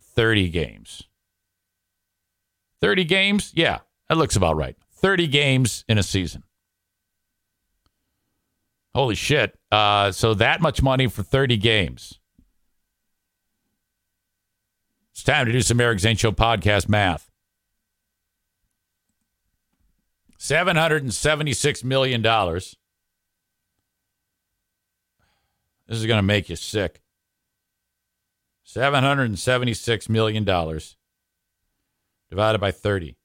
Speaker 1: 30 games. 30 games? Yeah, that looks about right. 30 games in a season. Holy shit. Uh, so that much money for 30 games. It's time to do some Eric Zane Show podcast math. $776 million. This is going to make you sick. $776 million divided by 30.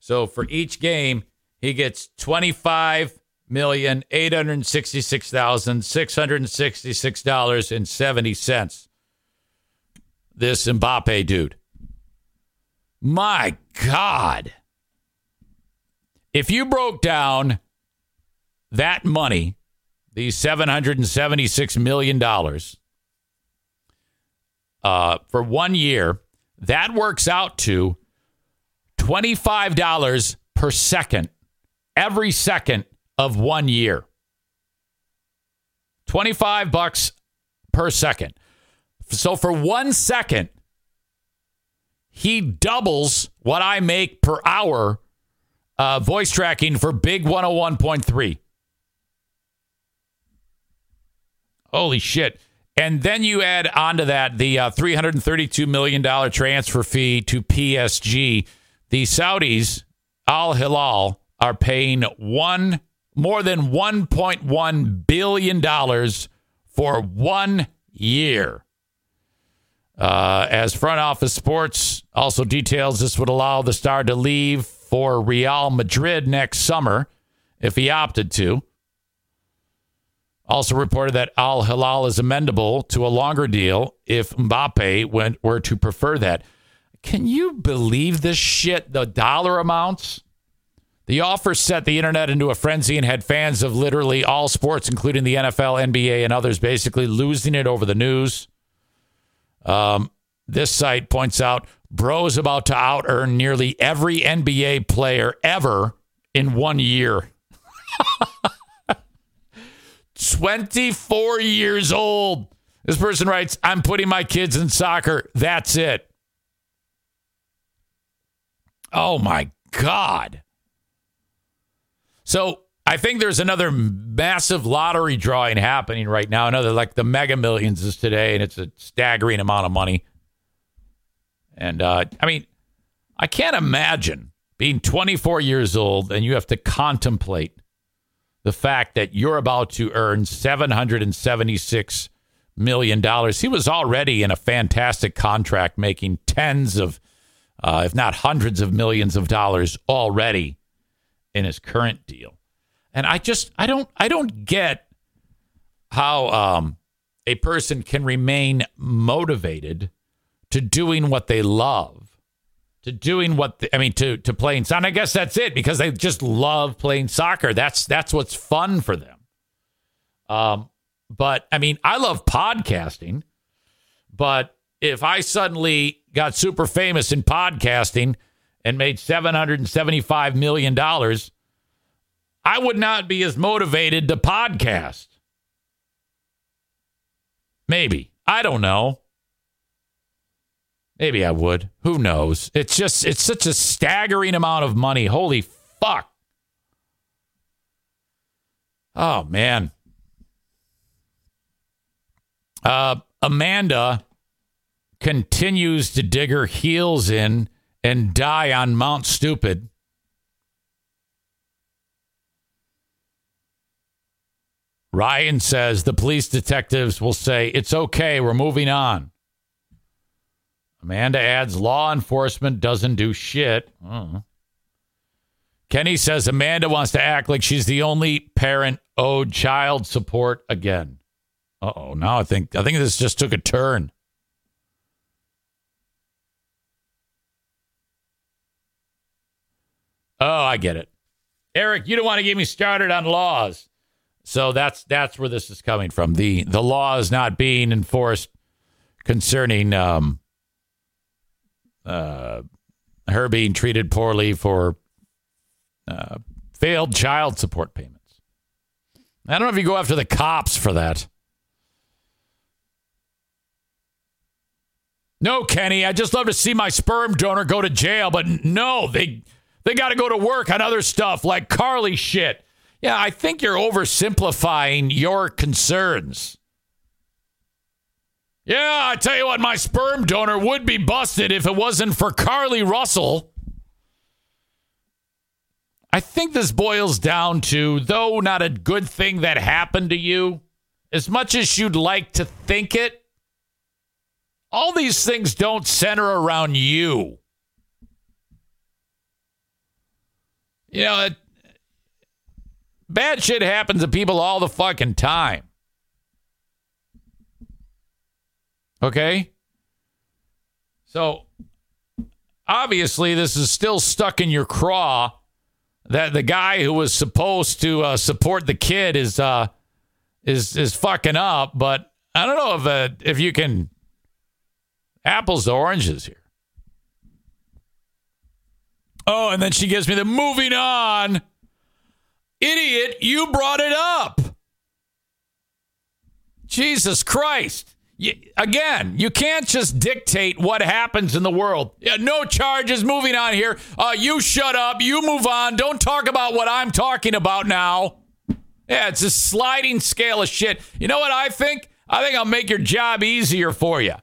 Speaker 1: So for each game, he gets 25 million eight hundred sixty six thousand six hundred sixty six dollars and seventy cents. This Mbappe dude. My God. If you broke down that money, these seven hundred and seventy six million dollars, uh, for one year, that works out to twenty five dollars per second, every second of one year. 25 bucks per second. So for one second, he doubles what I make per hour uh, voice tracking for Big 101.3. Holy shit. And then you add onto that the uh, $332 million transfer fee to PSG. The Saudis, Al Hilal, are paying one more than $1.1 billion for one year. Uh, as front office sports also details, this would allow the star to leave for Real Madrid next summer if he opted to. Also reported that Al Hilal is amendable to a longer deal if Mbappe went, were to prefer that. Can you believe this shit? The dollar amounts? The offer set the internet into a frenzy and had fans of literally all sports, including the NFL, NBA, and others, basically losing it over the news. Um, this site points out Bro's about to out earn nearly every NBA player ever in one year. 24 years old. This person writes, I'm putting my kids in soccer. That's it. Oh my God. So I think there's another massive lottery drawing happening right now. Another like the mega millions is today, and it's a staggering amount of money. And uh, I mean, I can't imagine being 24 years old and you have to contemplate the fact that you're about to earn 776 million dollars. He was already in a fantastic contract, making tens of, uh, if not hundreds of millions of dollars already in his current deal. And I just, I don't, I don't get how um, a person can remain motivated to doing what they love, to doing what the, I mean, to to playing soccer. I guess that's it because they just love playing soccer. That's that's what's fun for them. Um, but I mean, I love podcasting, but if I suddenly got super famous in podcasting and made seven hundred and seventy five million dollars, I would not be as motivated to podcast. Maybe I don't know. Maybe I would. Who knows? It's just, it's such a staggering amount of money. Holy fuck. Oh, man. Uh, Amanda continues to dig her heels in and die on Mount Stupid. Ryan says the police detectives will say, It's okay, we're moving on. Amanda adds law enforcement doesn't do shit. Uh. Kenny says Amanda wants to act like she's the only parent owed child support again. Uh oh. Now I think I think this just took a turn. Oh, I get it. Eric, you don't want to get me started on laws. So that's that's where this is coming from. The the law is not being enforced concerning um, uh, her being treated poorly for uh, failed child support payments. I don't know if you go after the cops for that. No, Kenny, I just love to see my sperm donor go to jail, but no, they they got to go to work on other stuff like Carlee shit. Yeah, I think you're oversimplifying your concerns. Yeah, I tell you what, my sperm donor would be busted if it wasn't for Carlee Russell. I think this boils down to, though not a good thing that happened to you, as much as you'd like to think it, all these things don't center around you. You know, it, bad shit happens to people all the fucking time. Okay? So obviously, this is still stuck in your craw that the guy who was supposed to uh, support the kid is uh, is is fucking up. But I don't know if uh, if you can apples to oranges here. Oh, and then she gives me the moving on. Idiot, you brought it up. Jesus Christ. You, again, you can't just dictate what happens in the world. Yeah, no charges. Moving on here. Uh, you shut up. You move on. Don't talk about what I'm talking about now. Yeah, it's a sliding scale of shit. You know what I think? I think I'll make your job easier for you.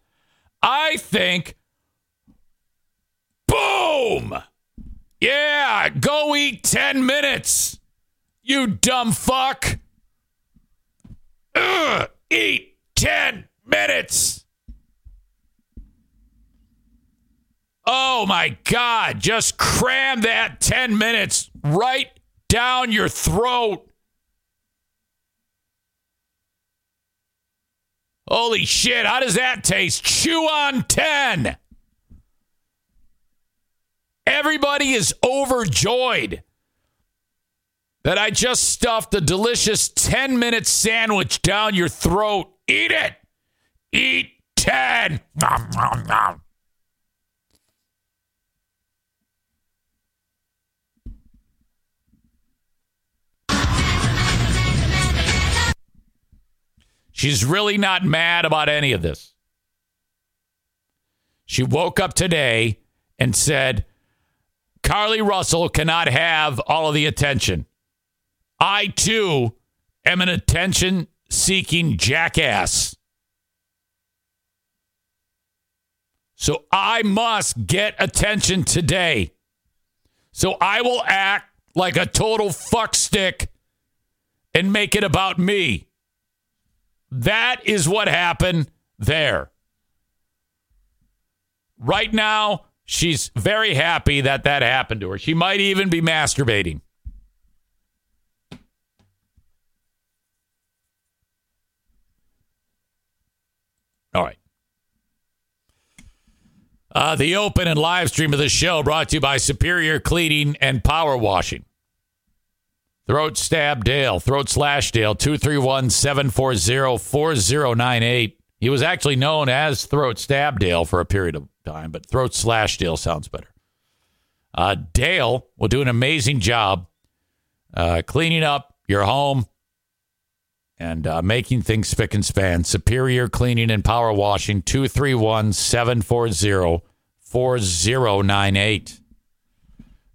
Speaker 1: I think, boom. Yeah, go eat 10 minutes. You dumb fuck. Ugh, eat 10 minutes. Oh my God. Just cram that 10 minutes right down your throat. Holy shit. How does that taste? Chew on 10. Everybody is overjoyed that I just stuffed a delicious 10 minute sandwich down your throat. Eat it. Eat 10. Nom, nom, nom. She's really not mad about any of this. She woke up today and said, Carlee Russell cannot have all of the attention. I too am an attention seeking jackass. So I must get attention today. So I will act like a total fuckstick and make it about me. That is what happened there. Right now, she's very happy that that happened to her. She might even be masturbating. All right. Uh, the open and live stream of the show brought to you by Superior Cleaning and Power Washing. Throat Stab Dale, Throat Slash Dale, 231 740 4098. He was actually known as Throat Stab Dale for a period of time, but Throat Slash Dale sounds better. Uh, Dale will do an amazing job uh, cleaning up your home and uh, making things spick and span. Superior Cleaning and Power Washing, 231 740 4098.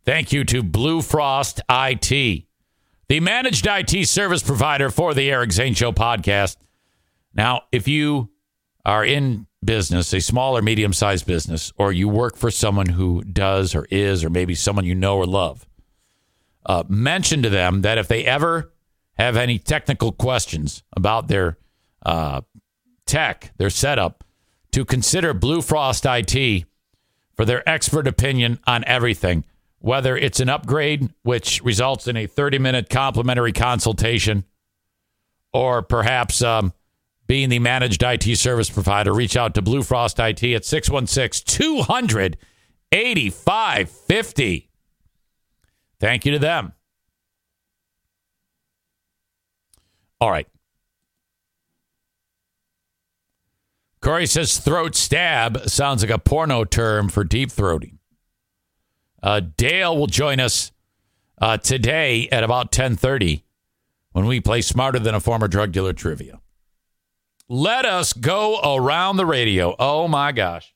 Speaker 1: Thank you to Blue Frost IT, the managed IT service provider for the Eric Zane Show podcast. Now, if you are in business, a small or medium sized business, or you work for someone who does or is, or maybe someone you know or love, uh, mention to them that if they ever have any technical questions about their uh, tech, their setup, to consider Blue Frost IT for their expert opinion on everything, whether it's an upgrade, which results in a 30 minute complimentary consultation, or perhaps um, being the managed IT service provider, reach out to Blue Frost IT at 616 200 8550. Thank you to them. All right. Corey says throat stab sounds like a porno term for deep throating. Uh, Dale will join us uh, today at about 1030 when we play Smarter Than a Former Drug Dealer Trivia. Let us go around the radio. Oh my gosh.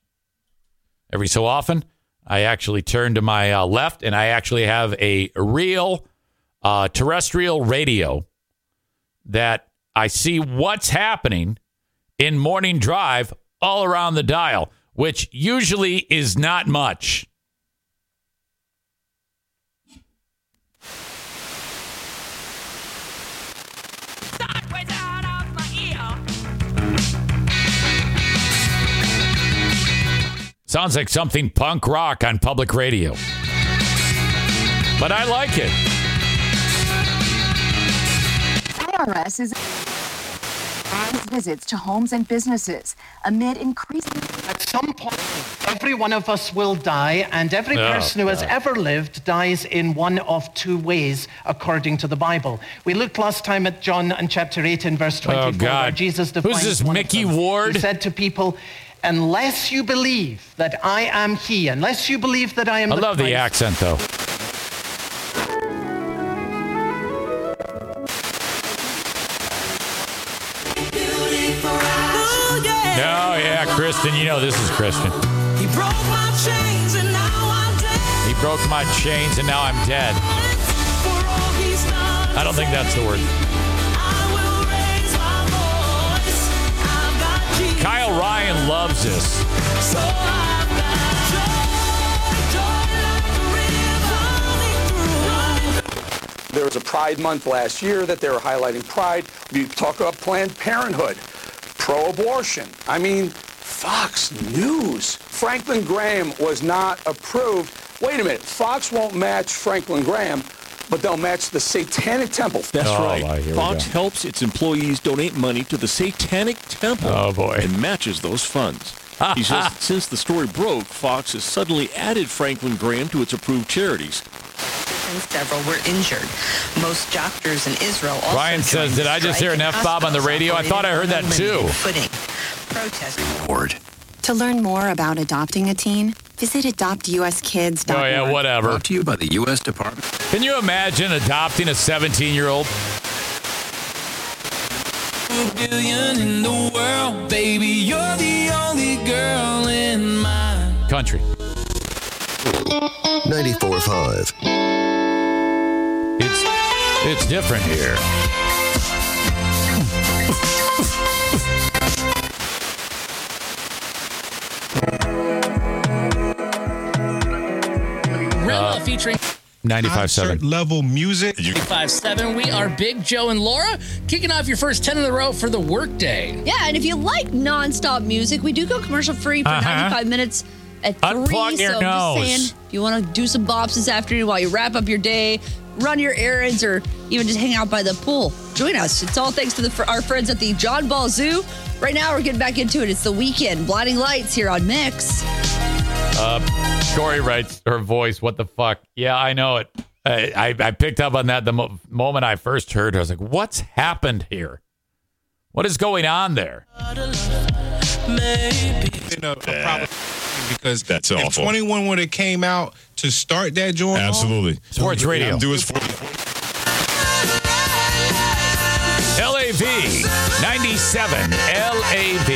Speaker 1: Every so often, I actually turn to my uh, left and I actually have a real uh, terrestrial radio that I see what's happening in morning drive all around the dial, which usually is not much. Sounds like something punk rock on public radio. But I like it.
Speaker 9: IRS is visits to homes and businesses amid increasing.
Speaker 10: At some point, every one of us will die, and every
Speaker 1: Oh,
Speaker 10: person who has ever lived dies in one of two ways, according to the Bible. We looked last time at John and chapter 8 and verse 24,
Speaker 1: Oh, God.
Speaker 10: where Jesus
Speaker 1: Who's this,
Speaker 10: one of
Speaker 1: Mickey
Speaker 10: them.
Speaker 1: Ward?
Speaker 10: He said to people, Unless you believe that I am He, unless you believe that I am
Speaker 1: I
Speaker 10: the
Speaker 1: love the accent, though. No, yeah, Kristen, you know this is Christian.
Speaker 11: He broke my chains and now I'm dead.
Speaker 1: He broke my chains and now I'm dead.
Speaker 11: For all he's done,
Speaker 1: I don't think that's the word.
Speaker 11: I will raise my voice. I've got Jesus,
Speaker 1: Kyle Ryan loves this.
Speaker 11: so I've got joy, joy like a river running through.
Speaker 12: There was a Pride Month last year that they were highlighting Pride. We talk about Planned Parenthood, pro-abortion. I mean, Fox News. Franklin Graham was not approved. Wait a minute. Fox won't match Franklin Graham, but they'll match the Satanic Temple.
Speaker 13: That's
Speaker 1: Oh,
Speaker 13: right.
Speaker 1: my,
Speaker 13: Fox helps its employees donate money to the Satanic Temple.
Speaker 1: Oh, boy.
Speaker 13: And matches those funds. He says since the story broke, Fox has suddenly added Franklin Graham to its approved charities.
Speaker 14: And several were injured. Most doctors in Israel also
Speaker 1: Ryan says, "Did I just hear an F-bomb on the radio? I thought I heard that too."
Speaker 14: limited Footing. Protest.
Speaker 15: Word. To learn more about adopting a teen, visit adoptuskids.org.
Speaker 1: Oh yeah, whatever.
Speaker 15: Brought to you by the U.S. Department.
Speaker 1: Can you imagine adopting a 17-year-old?
Speaker 11: billion in the world, baby. You're the only girl in my
Speaker 1: Country.
Speaker 16: 94.5.
Speaker 1: It's it's different here.
Speaker 17: Rilla
Speaker 1: Uh,
Speaker 17: featuring
Speaker 1: 95.7.
Speaker 17: level music. 5-7. We are Big Joe and Laura kicking off your first 10 in a row for the workday.
Speaker 18: Yeah, and if you like nonstop music, we do go commercial free for
Speaker 17: Uh-huh.
Speaker 18: 95 minutes at
Speaker 1: Unplug
Speaker 18: three.
Speaker 1: your
Speaker 18: so I'm
Speaker 1: nose.
Speaker 18: just saying, if you want to do some bops this afternoon while you wrap up your day, run your errands, or even just hang out by the pool, join us. It's all thanks to the, our friends at the John Ball Zoo. Right now, we're getting back into it. It's the weekend. Blinding lights here on Mix.
Speaker 1: Uh, Corey writes her voice. What the fuck? Yeah, I know it. I, I, I picked up on that the mo- moment I first heard. her. I was like, "What's happened here? What is going on there?"
Speaker 19: You know, a problem because
Speaker 20: That's
Speaker 19: if
Speaker 20: awful.
Speaker 19: 21 would have came out to start that joint. off,
Speaker 20: Absolutely.
Speaker 1: Sports radio.
Speaker 20: Do his
Speaker 1: LAV 97 LAV.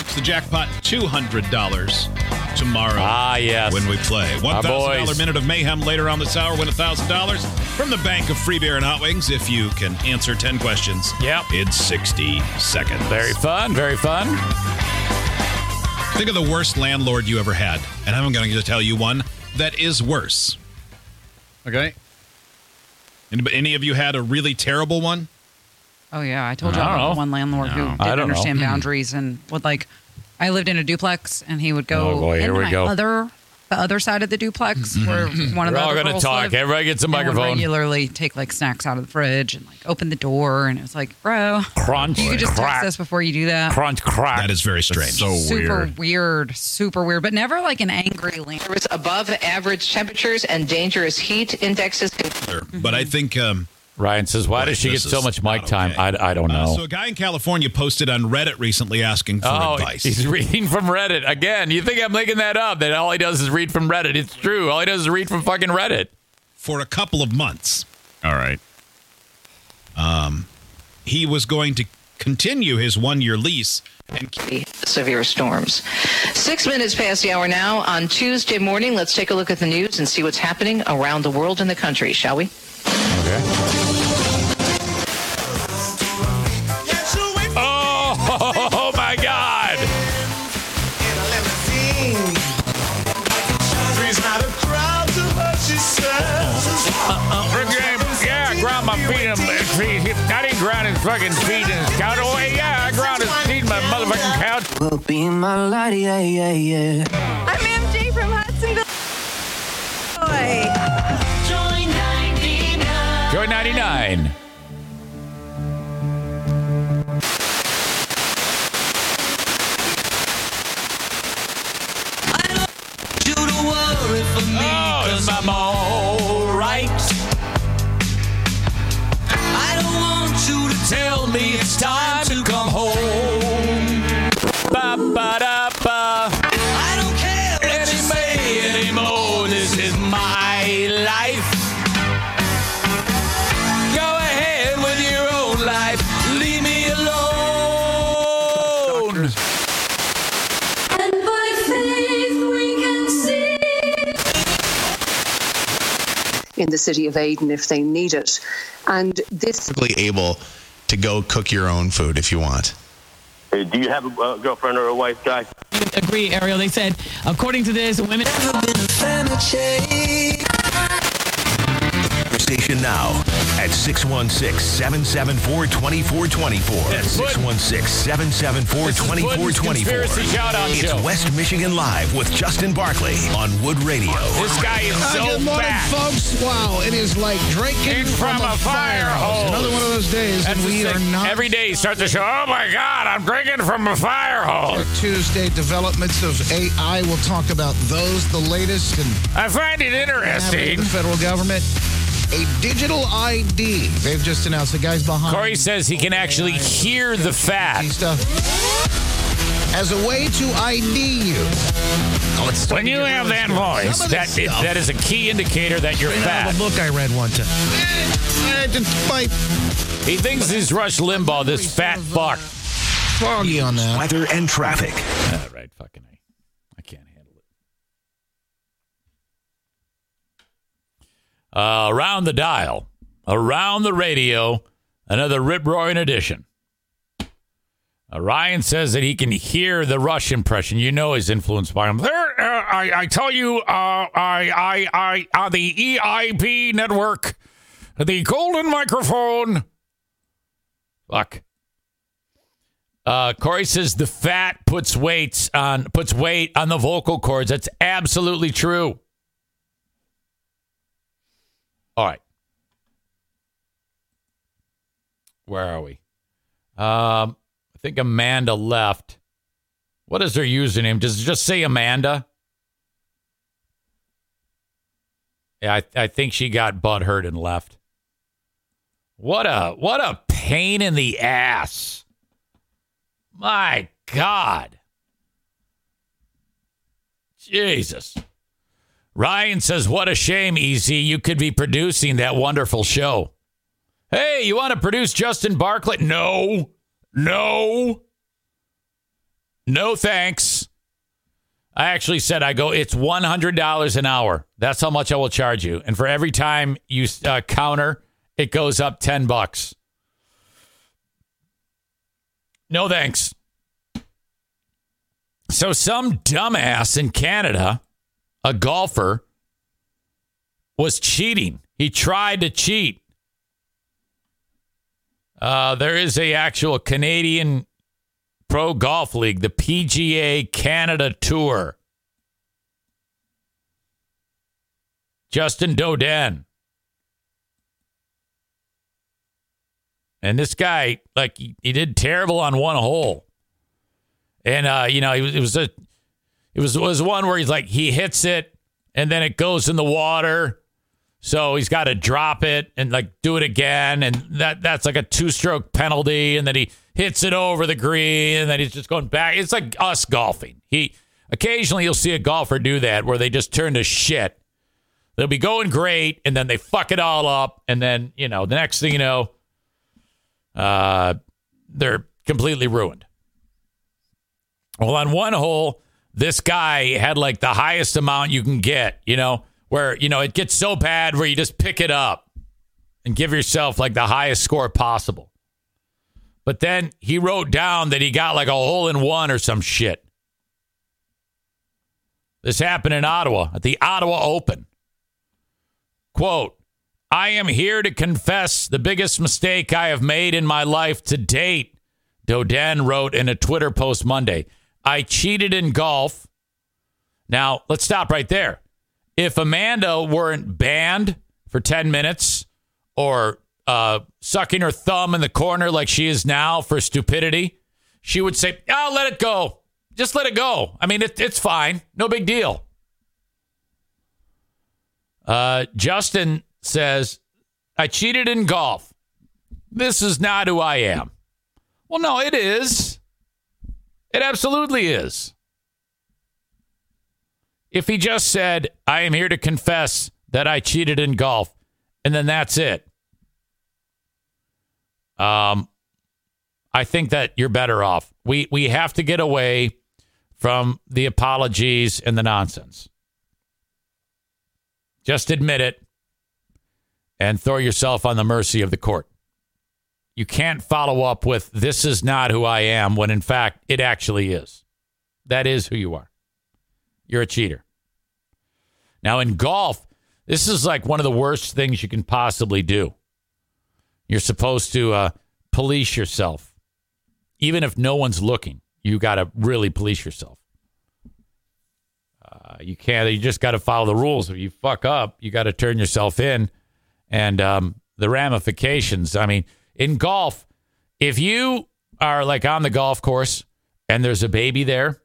Speaker 21: It's the jackpot $200 tomorrow.
Speaker 1: Ah, yes.
Speaker 21: When we play. $1,000 minute of mayhem later on this hour. Win $1,000 from the Bank of Free Beer and Hot Wings if you can answer 10 questions
Speaker 1: yep.
Speaker 21: in 60 seconds.
Speaker 1: Very fun. Very fun.
Speaker 21: Think of the worst landlord you ever had. And I'm going to tell you one that is worse. Okay? Anybody, any of you had a really terrible one?
Speaker 22: Oh yeah, I told you
Speaker 21: I don't
Speaker 22: about the one landlord
Speaker 21: No.
Speaker 22: who didn't
Speaker 21: don't know.
Speaker 22: understand
Speaker 21: Hmm.
Speaker 22: boundaries and would like. I lived in a duplex, and he would go
Speaker 1: Oh, boy, here we
Speaker 22: my
Speaker 1: go.
Speaker 22: other the other side of the duplex where one of
Speaker 1: We're
Speaker 22: the
Speaker 1: all
Speaker 22: other
Speaker 1: gonna
Speaker 22: girls
Speaker 1: talk.
Speaker 22: lived,
Speaker 1: Everybody gets a
Speaker 22: and would
Speaker 1: microphone.
Speaker 22: regularly take like snacks out of the fridge and like open the door, and it was like, bro,
Speaker 1: Crunch,
Speaker 22: You could just
Speaker 1: crack.
Speaker 22: text us before you do that.
Speaker 1: Crunch crack.
Speaker 21: That is very strange. so
Speaker 22: super weird. super weird, but never like an angry land.
Speaker 14: There was above average temperatures and dangerous heat indexes.
Speaker 21: But I think. Um,
Speaker 1: Ryan says, "Why does she get so much mic time?" I, I don't
Speaker 21: Uh,
Speaker 1: know.
Speaker 21: so a guy in California posted on Reddit recently asking for
Speaker 1: oh,
Speaker 21: advice.
Speaker 1: he's reading from Reddit again. You think I'm making that up? That all he does is read from Reddit? It's true. All he does is read from fucking Reddit.
Speaker 21: for a couple of months. All right. Um, he was going to continue his one-year lease and
Speaker 14: severe storms. Six minutes past the hour now on Tuesday morning. Let's take a look at the news and see what's happening around the world and the country, shall we?
Speaker 1: Oh, oh my God! Uh-uh. Yeah, I ground my feet in feet. I didn't ground his fucking feet in his couch. Oh, yeah, I ground his feet in my motherfucking couch.
Speaker 11: Will be my light, yeah, yeah, yeah.
Speaker 18: I'm MJ from Hudsonville.
Speaker 11: Join you to tell me it's time to come home.
Speaker 1: Ba ba da
Speaker 23: in the city of Aden if they need it. And this
Speaker 24: Perfectly able to go cook your own food if you want.
Speaker 25: do you have a uh, girlfriend or a wife, guy?
Speaker 26: Agree, Ariel. They said, according to this, women.
Speaker 16: Station now at
Speaker 27: at 616 774 2424. That's 616 774 2424. It's
Speaker 1: show.
Speaker 27: West Michigan Live with Justin Barclay on Wood Radio.
Speaker 1: This guy is
Speaker 28: Uh,
Speaker 1: so
Speaker 28: good morning,
Speaker 1: fat.
Speaker 28: folks. Wow, it is like drinking
Speaker 1: from, a fire hose.
Speaker 28: Another one of those days,
Speaker 1: That's
Speaker 28: and we
Speaker 1: the
Speaker 28: are not.
Speaker 1: Every day you start the show. Oh my God, I'm drinking from a fire hose.
Speaker 28: Tuesday developments of AI. We'll talk about those, the latest, and
Speaker 1: I find it interesting.
Speaker 28: The federal government, a digital ID. They've just announced the guys behind.
Speaker 1: Corey says he can actually hear the fat.
Speaker 28: Stuff as a way to ID you. Oh, it's
Speaker 1: When you have that voice, that it, that is a key indicator that you're
Speaker 28: Straight out
Speaker 1: fat.
Speaker 28: of a book I read one time. Eh, eh, just
Speaker 1: He thinks he's Rush Limbaugh, this fat fuck.
Speaker 28: foggy on that.
Speaker 27: Weather and traffic.
Speaker 1: All right, fucking A. I can't handle it. Uh, around the dial, around the radio, another rip roaring edition. Uh, Ryan says that he can hear the Rush impression. You know he's influenced by him. There, uh, I, I tell you, uh, I, I, I, on the EIP network, the golden microphone. Fuck. Uh, Corey says the fat puts weights on puts weight on the vocal cords. That's absolutely true. All right. Where are we? Um, I think Amanda left. What is her username? Does it just say Amanda? Yeah, I, I think she got butt hurt and left. What a what a pain in the ass. My God. Jesus. Ryan says, What a shame, Easy. You could be producing that wonderful show. Hey, you want to produce Justin Bartlett? No. No. No thanks. I actually said, I go, it's $100 an hour. That's how much I will charge you. And for every time you uh, counter, it goes up 10 bucks. No thanks. So, some dumbass in Canada, a golfer, was cheating. He tried to cheat. Uh, there is a actual Canadian pro golf league, the PGA Canada Tour. Justin Doeden. And this guy, like, he, he did terrible on one hole. And uh, you know, it was, it was a it was it was one where he's like he hits it and then it goes in the water. So he's got to drop it and like do it again and that that's like a two-stroke penalty and then he hits it over the green and then he's just going back. It's like us golfing. He occasionally you'll see a golfer do that where they just turn to shit. They'll be going great and then they fuck it all up and then, you know, the next thing you know uh they're completely ruined. Well, on one hole, this guy had like the highest amount you can get, you know, where, you know, it gets so bad where you just pick it up and give yourself like the highest score possible. But then he wrote down that he got like a hole in one or some shit. This happened in Ottawa at the Ottawa Open. Quote, I am here to confess the biggest mistake I have made in my life to date, Doeden wrote in a Twitter post Monday. I cheated in golf. Now, let's stop right there. If Amanda weren't banned for 10 minutes or uh, sucking her thumb in the corner like she is now for stupidity, she would say, Oh, let it go. Just let it go. I mean, it, it's fine. No big deal. Uh, Justin says, I cheated in golf. This is not who I am. Well, no, it is. It absolutely is. If he just said, I am here to confess that I cheated in golf, and then that's it. Um, I think that you're better off. We we have to get away from the apologies and the nonsense. Just admit it and throw yourself on the mercy of the court. You can't follow up with, this is not who I am, when in fact it actually is. That is who you are. You're a cheater. Now, in golf, this is like one of the worst things you can possibly do. You're supposed to uh, police yourself. Even if no one's looking, you got to really police yourself. Uh, you can't, you just got to follow the rules. If you fuck up, you got to turn yourself in. And um, the ramifications, I mean, in golf, if you are like on the golf course and there's a baby there,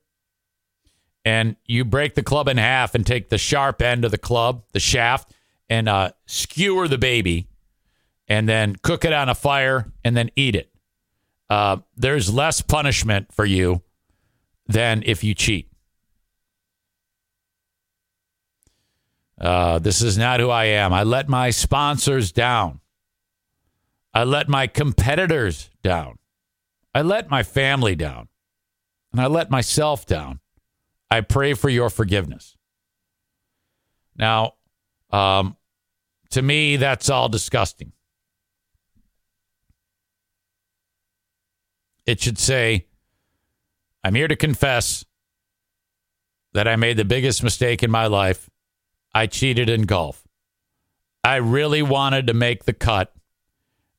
Speaker 1: and you break the club in half and take the sharp end of the club, the shaft, and uh, skewer the baby, and then cook it on a fire and then eat it. Uh, there's less punishment for you than if you cheat. Uh, this is not who I am. I let my sponsors down. I let my competitors down. I let my family down. And I let myself down. I pray for your forgiveness. Now, um, to me, that's all disgusting. It should say, I'm here to confess that I made the biggest mistake in my life. I cheated in golf. I really wanted to make the cut.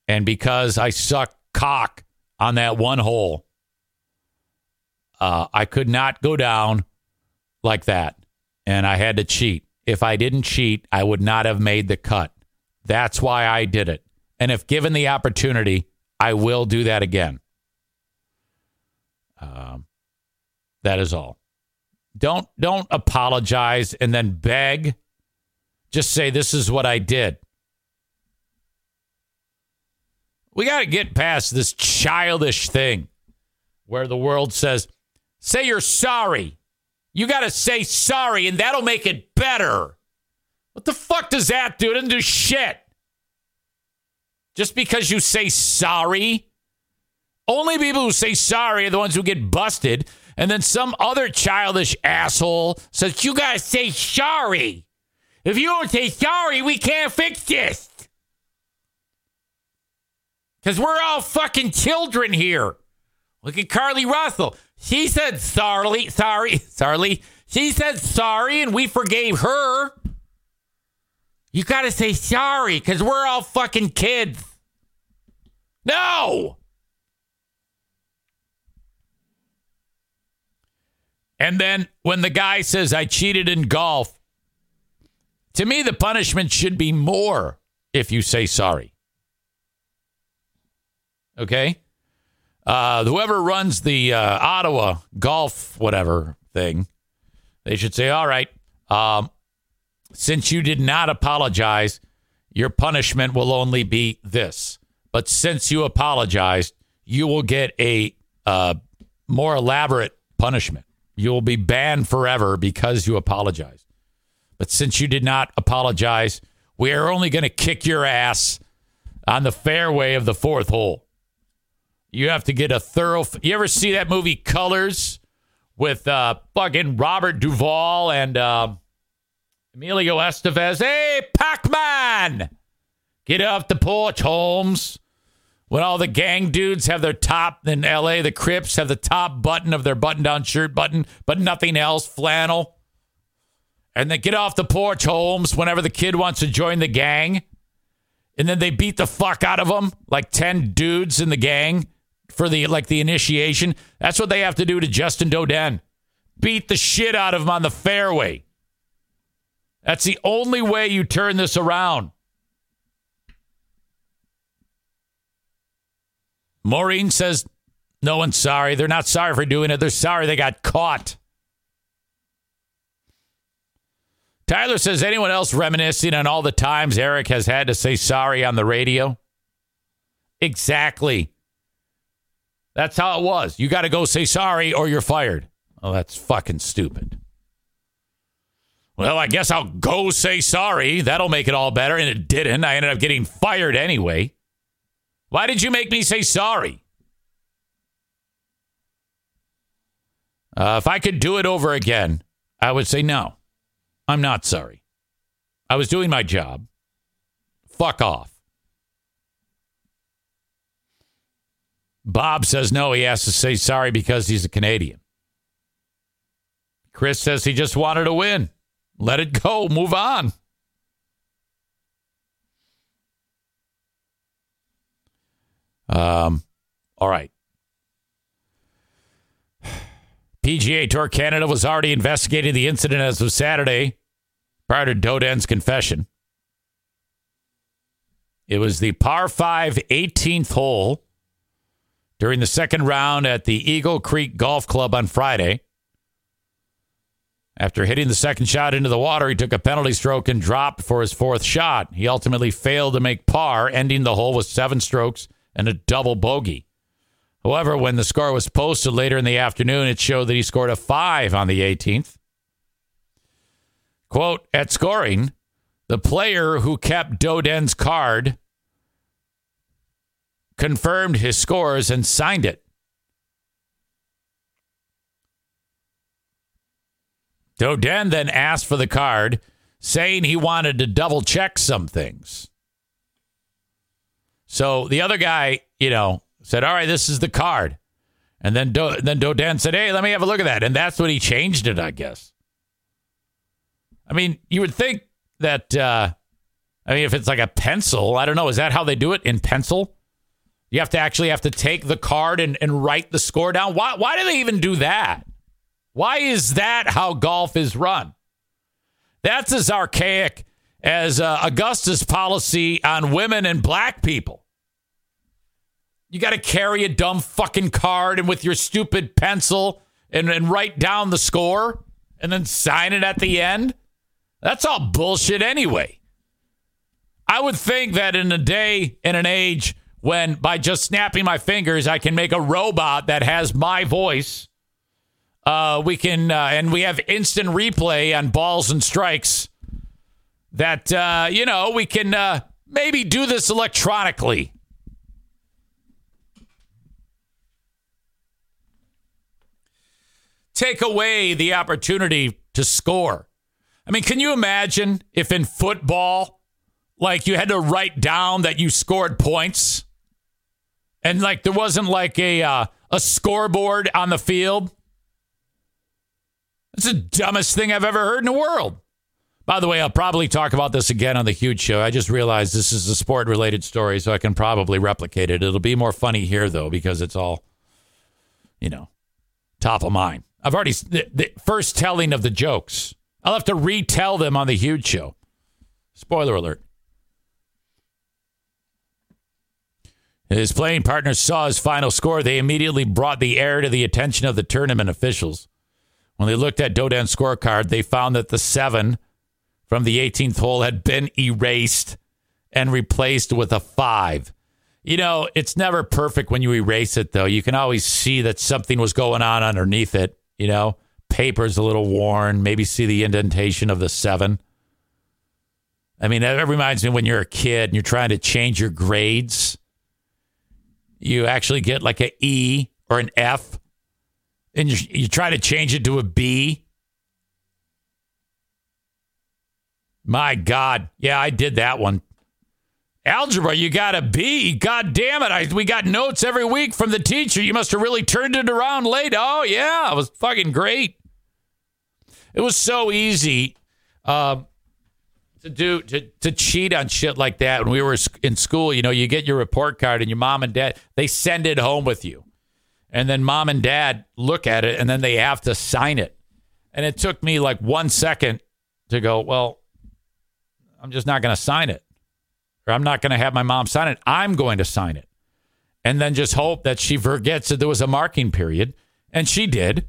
Speaker 1: And because I sucked cock on that one hole, uh, I could not go down like that. And I had to cheat. If I didn't cheat, I would not have made the cut. That's why I did it. And if given the opportunity, I will do that again. Um, that is all. Don't don't apologize and then beg. Just say this is what I did. We got to get past this childish thing where the world says, "Say you're sorry." You got to say sorry, and that'll make it better. What the fuck does that do? It doesn't do shit. Just because you say sorry, only people who say sorry are the ones who get busted. And then some other childish asshole says, You got to say sorry. If you don't say sorry, we can't fix this. Because we're all fucking children here. Look at Carlee Russell. She said sorry, sorry, sorry. She said sorry, and we forgave her. You got to say sorry because we're all fucking kids. No. And then when the guy says, I cheated in golf, to me, the punishment should be more if you say sorry. Okay? Uh, whoever runs the uh, Ottawa golf, whatever thing, they should say, all right, um, since you did not apologize, your punishment will only be this. But since you apologized, you will get a uh, more elaborate punishment. You will be banned forever because you apologized. But since you did not apologize, we are only going to kick your ass on the fairway of the fourth hole. You have to get a thorough. You ever see that movie Colors with uh, fucking Robert Duvall and uh, Emilio Estevez? Hey, Pac Man! Get off the porch, Holmes. When all the gang dudes have their top in LA, the Crips have the top button of their button down shirt button, but nothing else, flannel. And then get off the porch, Holmes, whenever the kid wants to join the gang. And then they beat the fuck out of them, like 10 dudes in the gang for the like the initiation. That's what they have to do to Justin Doeden. Beat the shit out of him on the fairway. That's the only way you turn this around. Maureen says no one's sorry. They're not sorry for doing it. They're sorry they got caught. Tyler says anyone else reminiscing on all the times Eric has had to say sorry on the radio? Exactly. That's how it was. You got to go say sorry or you're fired. Oh, that's fucking stupid. Well, I guess I'll go say sorry. That'll make it all better. And it didn't. I ended up getting fired anyway. Why did you make me say sorry? Uh, if I could do it over again, I would say no. I'm not sorry. I was doing my job. Fuck off. Bob says no, he has to say sorry because he's a Canadian. Chris says he just wanted to win. Let it go. Move on. Um, all right. PGA Tour Canada was already investigating the incident as of Saturday prior to Doeden's confession. It was the par 5 18th hole during the second round at the Eagle Creek Golf Club on Friday. After hitting the second shot into the water, he took a penalty stroke and dropped for his fourth shot. He ultimately failed to make par, ending the hole with seven strokes and a double bogey. However, when the score was posted later in the afternoon, it showed that he scored a five on the 18th. Quote, at scoring, the player who kept Doeden's card confirmed his scores and signed it. Doeden then asked for the card, saying he wanted to double check some things. So the other guy, you know, said, "All right, this is the card," and then Do- then Doeden said, "Hey, let me have a look at that," and that's when he changed it, I guess. I mean, you would think that. Uh, I mean, if it's like a pencil, I don't know. Is that how they do it in pencil? You have to actually have to take the card and, and write the score down. Why? Why do they even do that? Why is that how golf is run? That's as archaic as uh, Augusta's policy on women and black people. You got to carry a dumb fucking card and with your stupid pencil and, and write down the score and then sign it at the end. That's all bullshit anyway. I would think that in a day and an age when by just snapping my fingers I can make a robot that has my voice uh, we can, uh, and we have instant replay on balls and strikes. That uh, you know, we can uh, maybe do this electronically. Take away the opportunity to score. I mean, can you imagine if in football, like you had to write down that you scored points, and like there wasn't like a uh, a scoreboard on the field? That's the dumbest thing I've ever heard in the world. By the way, I'll probably talk about this again on the huge show. I just realized this is a sport related story, so I can probably replicate it. It'll be more funny here, though, because it's all, you know, top of mind. I've already, the, the first telling of the jokes, I'll have to retell them on the huge show. Spoiler alert. His playing partners saw his final score. They immediately brought the error to the attention of the tournament officials. When they looked at Doeden's scorecard, they found that the seven from the 18th hole had been erased and replaced with a five. You know, it's never perfect when you erase it, though. You can always see that something was going on underneath it. You know, paper's a little worn, maybe see the indentation of the seven. I mean, that reminds me when you're a kid and you're trying to change your grades. You actually get like an E or an F and you, you try to change it to a B. My God. Yeah, I did that one. Algebra, you got a B. God damn it. I, we got notes every week from the teacher. You must have really turned it around late. Oh, yeah. It was fucking great. It was so easy uh, to do, to, to cheat on shit like that. When we were in school, you know, you get your report card and your mom and dad, they send it home with you and then mom and dad look at it and then they have to sign it. And it took me like one second to go, well, I'm just not going to sign it. Or I'm not going to have my mom sign it. I'm going to sign it. And then just hope that she forgets that there was a marking period. And she did.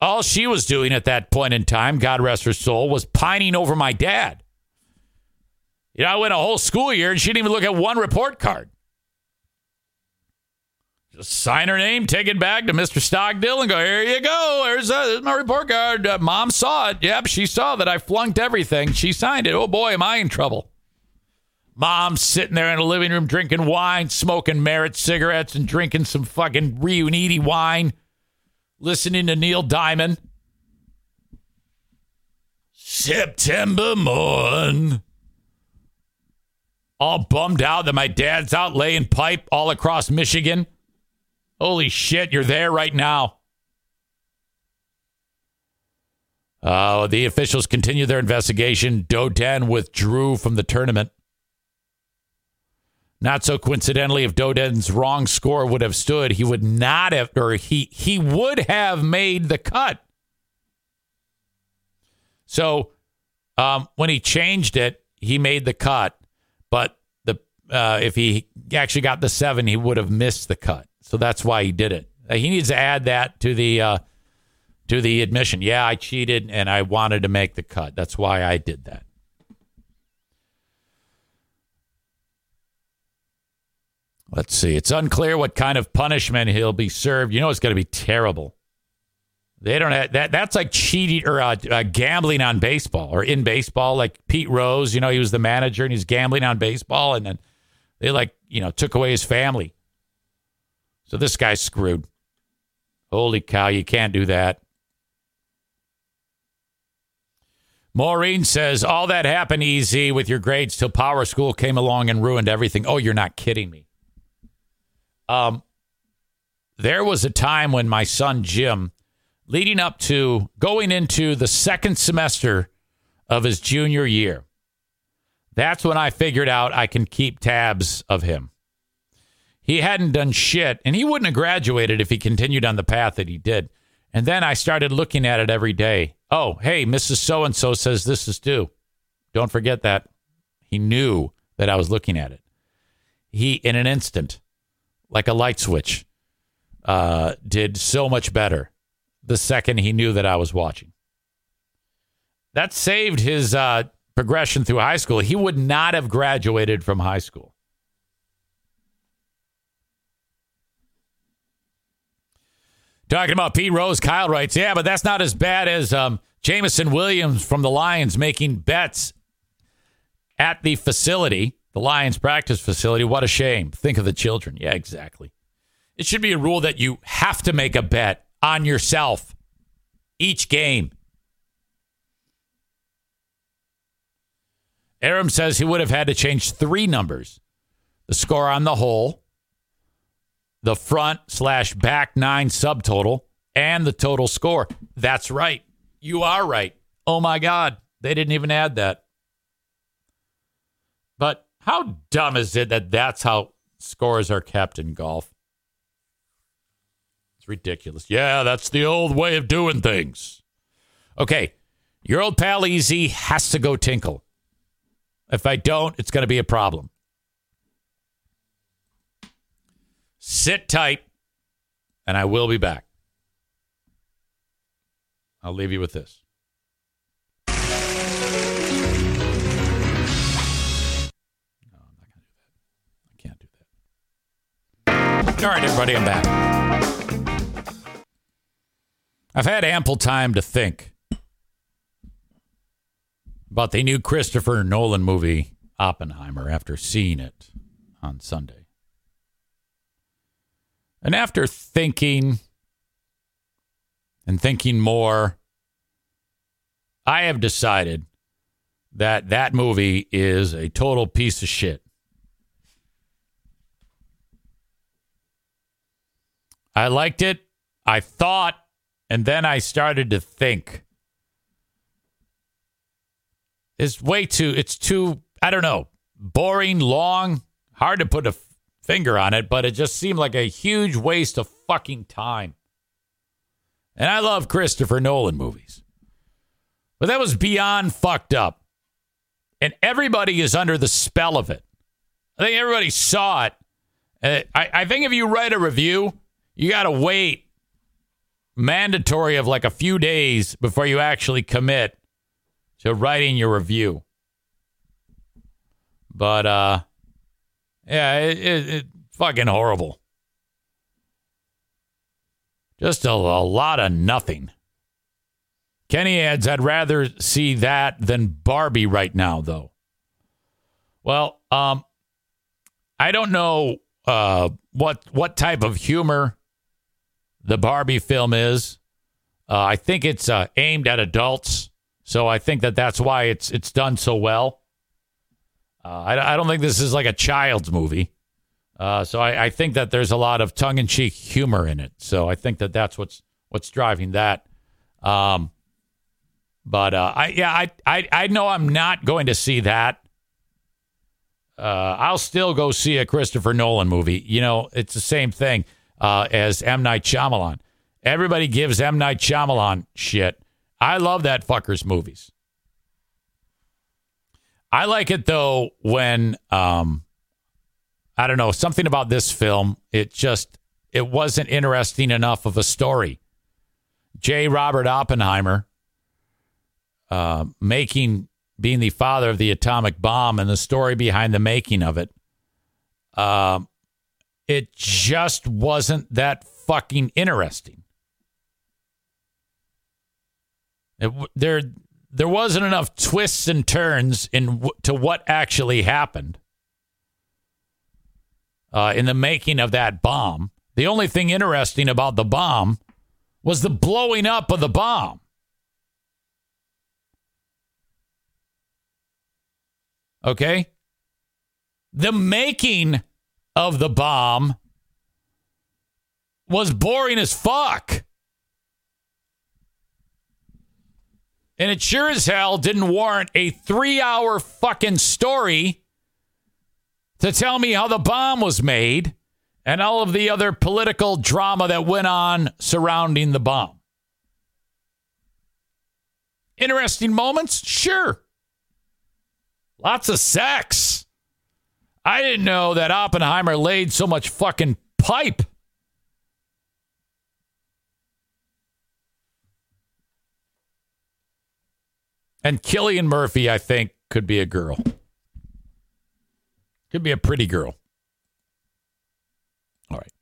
Speaker 1: All she was doing at that point in time, God rest her soul, was pining over my dad. You know, I went a whole school year and she didn't even look at one report card. Just sign her name, take it back to Mr. Stockdill, and go, here you go. Uh, there's my report card. Uh, Mom saw it. Yep, she saw that I flunked everything. She signed it. Oh, boy, am I in trouble. Mom's sitting there in the living room drinking wine, smoking merit cigarettes, and drinking some fucking Riunite wine, listening to Neil Diamond. September morn. All bummed out that my dad's out laying pipe all across Michigan. Holy shit, you're there right now. Uh, the officials continue their investigation. Doeden withdrew from the tournament. Not so coincidentally, if Doeden's wrong score would have stood, he would not have, or he he would have made the cut. So um, when he changed it, he made the cut. But the uh, if he actually got the seven, he would have missed the cut. So that's why he did it. Uh, he needs to add that to the uh, to the admission. Yeah, I cheated and I wanted to make the cut. That's why I did that. Let's see. It's unclear what kind of punishment he'll be served. You know, it's going to be terrible. They don't have that. That's like cheating or uh, uh, gambling on baseball or in baseball. Like Pete Rose, you know, he was the manager and he's gambling on baseball, and then they like you know took away his family. So this guy's screwed. Holy cow! You can't do that. Maureen says all that happened easy with your grades till PowerSchool came along and ruined everything. Oh, you're not kidding me. Um, there was a time when my son Jim, leading up to going into the second semester of his junior year, that's when I figured out I can keep tabs of him. He hadn't done shit, and he wouldn't have graduated if he continued on the path that he did. And then I started looking at it every day. Oh, hey, Mrs. So and so says this is due. Don't forget that. He knew that I was looking at it. He, in an instant, like a light switch, uh, did so much better the second he knew that I was watching. That saved his uh, progression through high school. He would not have graduated from high school. Talking about Pete Rose, Kyle writes, yeah, but that's not as bad as um, Jameson Williams from the Lions making bets at the facility, the Lions practice facility. What a shame. Think of the children. Yeah, exactly. It should be a rule that you have to make a bet on yourself each game. Aram says he would have had to change three numbers the score on the whole, the front slash back nine subtotal, and the total score. That's right. You are right. Oh my God. They didn't even add that. But how dumb is it that that's how scores are kept in golf? Ridiculous. Yeah, that's the old way of doing things. Okay. Your old pal Easy has to go tinkle. If I don't, it's going to be a problem. Sit tight, and I will be back. I'll leave you with this. No, I'm not going to do that. I can't do that. All right, everybody, I'm back. I've had ample time to think about the new Christopher Nolan movie, Oppenheimer, after seeing it on Sunday. And after thinking and thinking more, I have decided that that movie is a total piece of shit. I liked it. I thought, and then I started to think. It's way too, it's too, I don't know, boring, long, hard to put a finger on it, but it just seemed like a huge waste of fucking time. And I love Christopher Nolan movies. But that was beyond fucked up. And everybody is under the spell of it. I think everybody saw it. Uh, I, I think if you write a review, you got to wait mandatory of like a few days before you actually commit to writing your review. But uh yeah, it, it, it fucking horrible. Just a, a lot of nothing. Kenny adds, I'd rather see that than Barbie right now, though. Well, um, I don't know uh, what what type of humor the Barbie film is. Uh, I think it's uh, aimed at adults, so I think that that's why it's it's done so well. Uh, I, I don't think this is like a child's movie, uh, so I, I think that there's a lot of tongue in cheek humor in it. So I think that that's what's what's driving that. Um, but uh, I yeah I, I I know I'm not going to see that. uh, I'll still go see a Christopher Nolan movie. You know, it's the same thing uh, as M Night Shyamalan. Everybody gives M Night Shyamalan shit. I love that fucker's movies. I like it though when um, I don't know something about this film. It just it wasn't interesting enough of a story. J. Robert Oppenheimer uh, making being the father of the atomic bomb and the story behind the making of it. Um, it just wasn't that fucking interesting. It, there, there wasn't enough twists and turns in to what actually happened uh, in the making of that bomb. The only thing interesting about the bomb was the blowing up of the bomb. Okay? The making of the bomb was boring as fuck. And it sure as hell didn't warrant a three hour fucking story to tell me how the bomb was made and all of the other political drama that went on surrounding the bomb. Interesting moments? Sure. Lots of sex. I didn't know that Oppenheimer laid so much fucking pipe. And Cillian Murphy, I think, could be a girl. Could be a pretty girl. All right.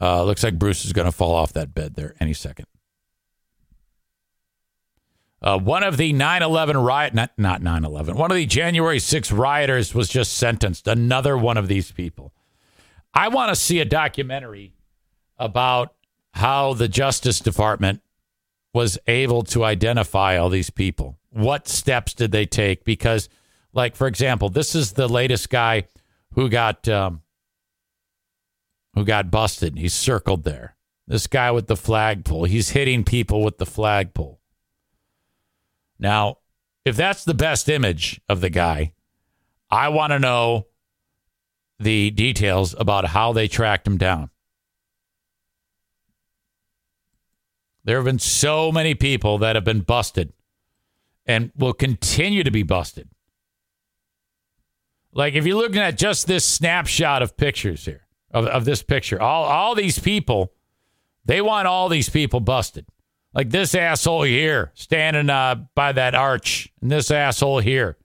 Speaker 1: Uh, looks like Bruce is going to fall off that bed there any second. Uh, one of the 9 11 riot, not, not 9 11, one of the January 6 rioters was just sentenced. Another one of these people. I want to see a documentary about how the Justice Department was able to identify all these people. What steps did they take? Because, like, for example, this is the latest guy who got um, who got busted. He's circled there. This guy with the flagpole. He's hitting people with the flagpole. Now, if that's the best image of the guy, I want to know the details about how they tracked him down. There have been so many people that have been busted and will continue to be busted. Like if you're looking at just this snapshot of pictures here, of, of this picture, all, all these people, they want all these people busted. Like this asshole here standing uh, by that arch, and this asshole here.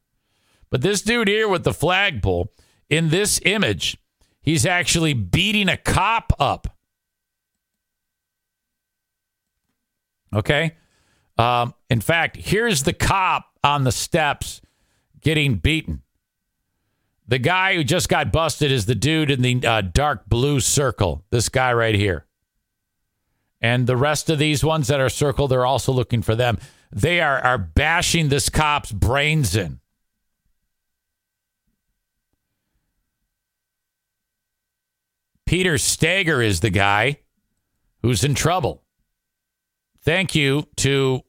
Speaker 1: But this dude here with the flagpole, in this image, he's actually beating a cop up. Okay. Um, in fact, here's the cop on the steps getting beaten. The guy who just got busted is the dude in the uh, dark blue circle. This guy right here. And the rest of these ones that are circled, they're also looking for them. They are, are bashing this cop's brains in. Peter Stager is the guy who's in trouble. Thank you to,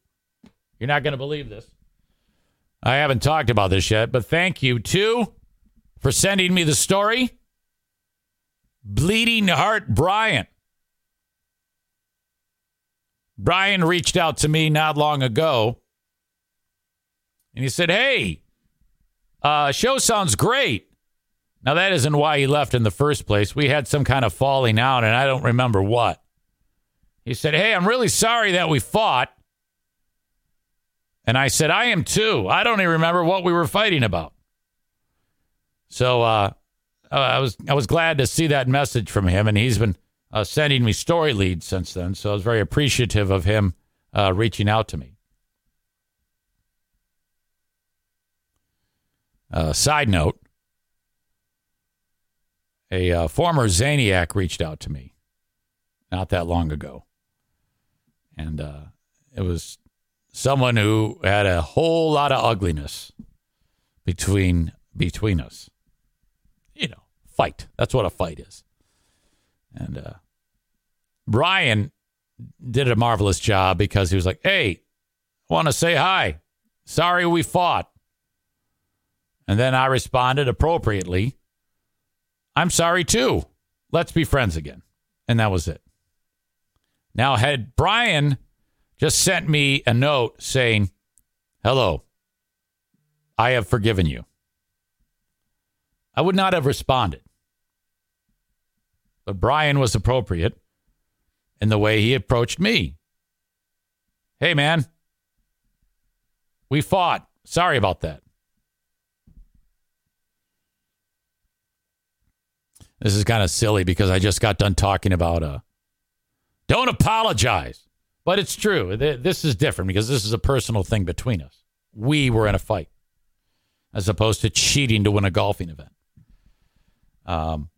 Speaker 1: you're not going to believe this. I haven't talked about this yet, but thank you to, for sending me the story, Bleeding Heart Brian. Brian reached out to me not long ago and he said, Hey, uh, show sounds great. Now, that isn't why he left in the first place. We had some kind of falling out, and I don't remember what. He said, Hey, I'm really sorry that we fought. And I said, I am too. I don't even remember what we were fighting about. So uh, I was I was glad to see that message from him, and he's been uh, sending me story leads since then. So I was very appreciative of him uh, reaching out to me. Uh, side note a uh, former Zaniac reached out to me not that long ago. And uh, it was someone who had a whole lot of ugliness between between us. You know, fight. That's what a fight is. And uh, Brian did a marvelous job because he was like, "Hey, I want to say hi. Sorry we fought." And then I responded appropriately, I'm sorry too. Let's be friends again. And that was it. Now, had Brian just sent me a note saying, Hello, I have forgiven you, I would not have responded. But Brian was appropriate in the way he approached me. Hey, man, we fought. Sorry about that. This is kind of silly because I just got done talking about uh don't apologize. But it's true. This is different because this is a personal thing between us. We were in a fight as opposed to cheating to win a golfing event. Um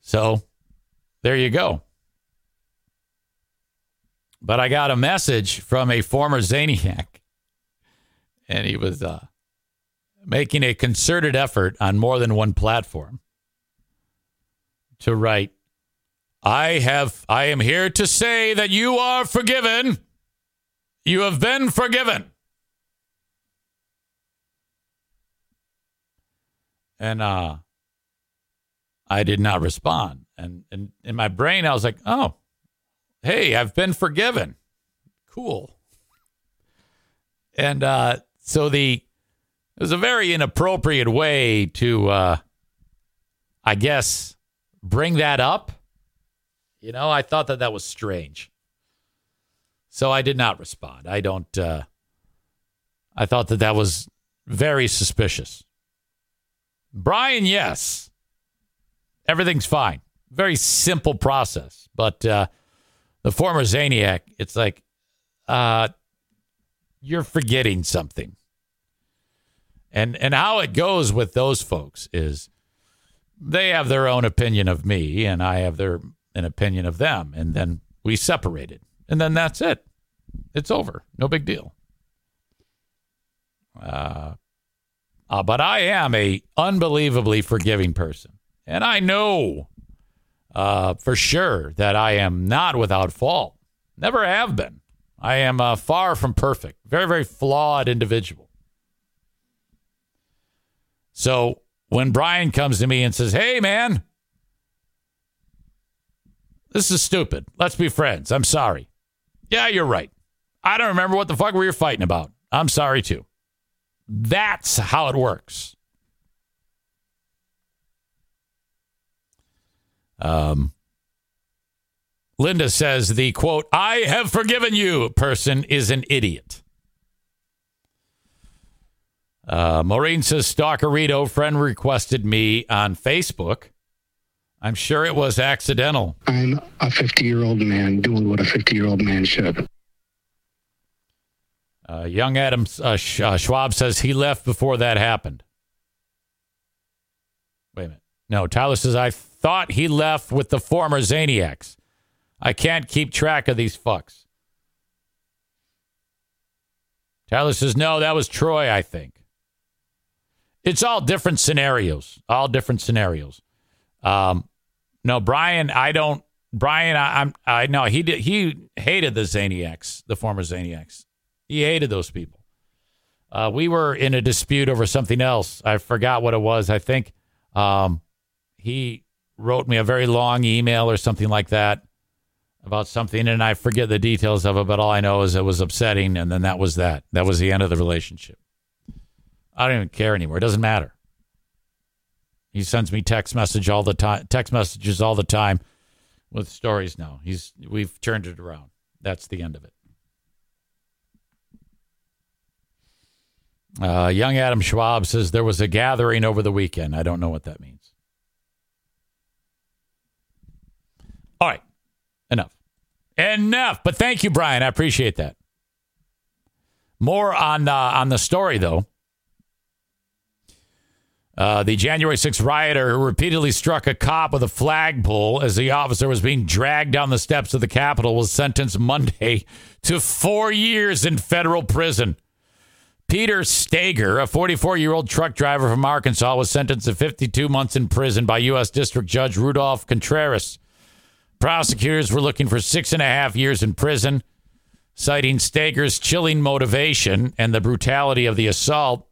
Speaker 1: so there you go. But I got a message from a former Zaniac, and he was uh, making a concerted effort on more than one platform to write, I have I am here to say that you are forgiven. You have been forgiven. And uh I did not respond. And, and in my brain I was like, "Oh, hey, I've been forgiven. Cool." And uh so the it was a very inappropriate way to uh I guess bring that up. You know, I thought that that was strange. So I did not respond. I don't uh I thought that that was very suspicious. Brian, yes. Everything's fine. Very simple process. But uh the former Zaniac, it's like uh you're forgetting something. And and how it goes with those folks is they have their own opinion of me and I have their an opinion of them and then we separated. And then that's it. It's over. No big deal. Uh, uh but I am a unbelievably forgiving person. And I know uh for sure that I am not without fault. Never have been. I am uh, far from perfect. Very very flawed individual. So when Brian comes to me and says, Hey, man, this is stupid. Let's be friends. I'm sorry. Yeah, you're right. I don't remember what the fuck we were fighting about. I'm sorry too. That's how it works. Um, Linda says the quote, I have forgiven you person is an idiot. Uh, Maureen says, Stalkerito, friend requested me on Facebook. I'm sure it was accidental.
Speaker 29: I'm a 50 year old man doing what a 50 year old man should.
Speaker 1: Uh, young Adam uh, uh, Schwab says he left before that happened. Wait a minute. No, Tyler says, I thought he left with the former Zaniacs. I can't keep track of these fucks. Tyler says, no, that was Troy, I think. It's all different scenarios. All different scenarios. Um, no, Brian, I don't. Brian, I, I'm. I know he did. He hated the Zaniacs, the former Zaniacs. He hated those people. Uh, we were in a dispute over something else. I forgot what it was. I think um, he wrote me a very long email or something like that about something, and I forget the details of it. But all I know is it was upsetting, and then that was that. That was the end of the relationship. I don't even care anymore. It doesn't matter. He sends me text message all the time, text messages all the time with stories now. He's we've turned it around. That's the end of it. Uh, young Adam Schwab says there was a gathering over the weekend. I don't know what that means. All right, enough, enough. But thank you, Brian. I appreciate that. More on uh, on the story though. Uh, the January 6th rioter who repeatedly struck a cop with a flagpole as the officer was being dragged down the steps of the Capitol was sentenced Monday to four years in federal prison. Peter Stager, a 44 year old truck driver from Arkansas, was sentenced to 52 months in prison by U.S. District Judge Rudolph Contreras. Prosecutors were looking for six and a half years in prison, citing Stager's chilling motivation and the brutality of the assault.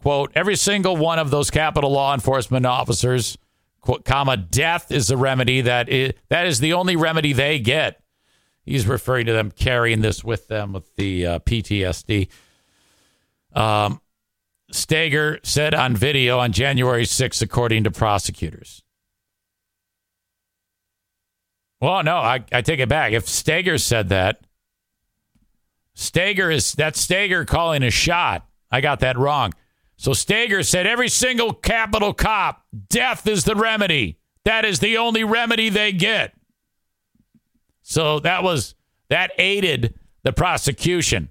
Speaker 1: quote, every single one of those Capitol law enforcement officers, quote, comma, death is the remedy that is, that is the only remedy they get. He's referring to them carrying this with them with the uh, PTSD. Um, Stager said on video on January 6th, according to prosecutors. Well, no, I, I take it back. If Stager said that, Stager is that's Stager calling a shot. I got that wrong. So Stager said every single Capitol cop, death is the remedy. That is the only remedy they get. So that was that aided the prosecution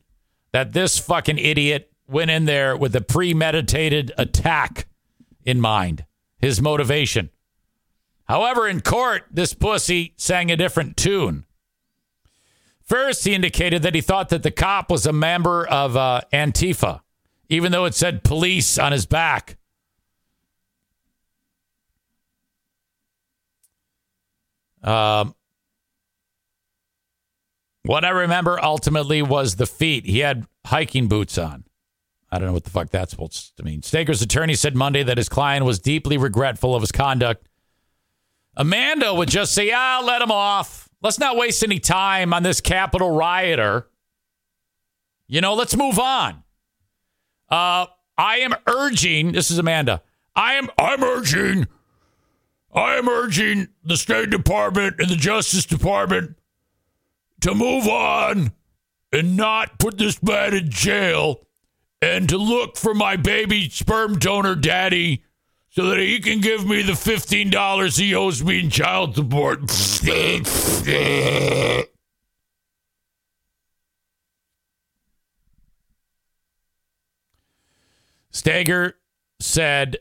Speaker 1: that this fucking idiot went in there with a premeditated attack in mind. His motivation. However, in court, this pussy sang a different tune. First, he indicated that he thought that the cop was a member of uh, Antifa, even though it said police on his back. Um, what I remember ultimately was the feet. He had hiking boots on. I don't know what the fuck that's supposed to mean. Stager's attorney said Monday that his client was deeply regretful of his conduct. Amanda would just say, ah, let him off. Let's not waste any time on this Capitol rioter. You know, let's move on. Uh, I am urging, this is Amanda. I am I'm urging I am urging the State Department and the Justice Department to move on and not put this man in jail and to look for my baby sperm donor daddy so that he can give me the $15 he owes me in child support. Stager said,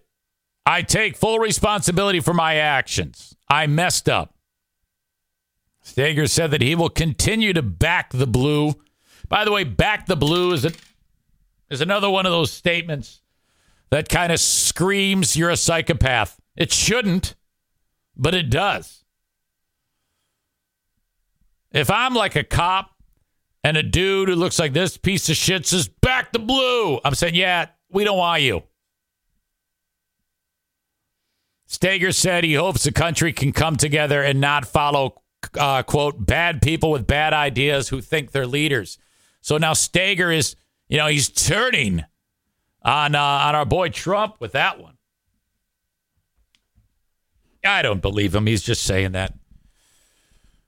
Speaker 1: I take full responsibility for my actions. I messed up. Stager said that he will continue to back the blue. By the way, back the blue is, a, is another one of those statements that kind of screams you're a psychopath. It shouldn't, but it does. If I'm like a cop and a dude who looks like this piece of shit says, back the blue, I'm saying, yeah, we don't want you. Stager said he hopes the country can come together and not follow, uh, quote, bad people with bad ideas who think they're leaders. So now Stager is, you know, he's turning on uh, on our boy Trump with that one. I don't believe him. He's just saying that.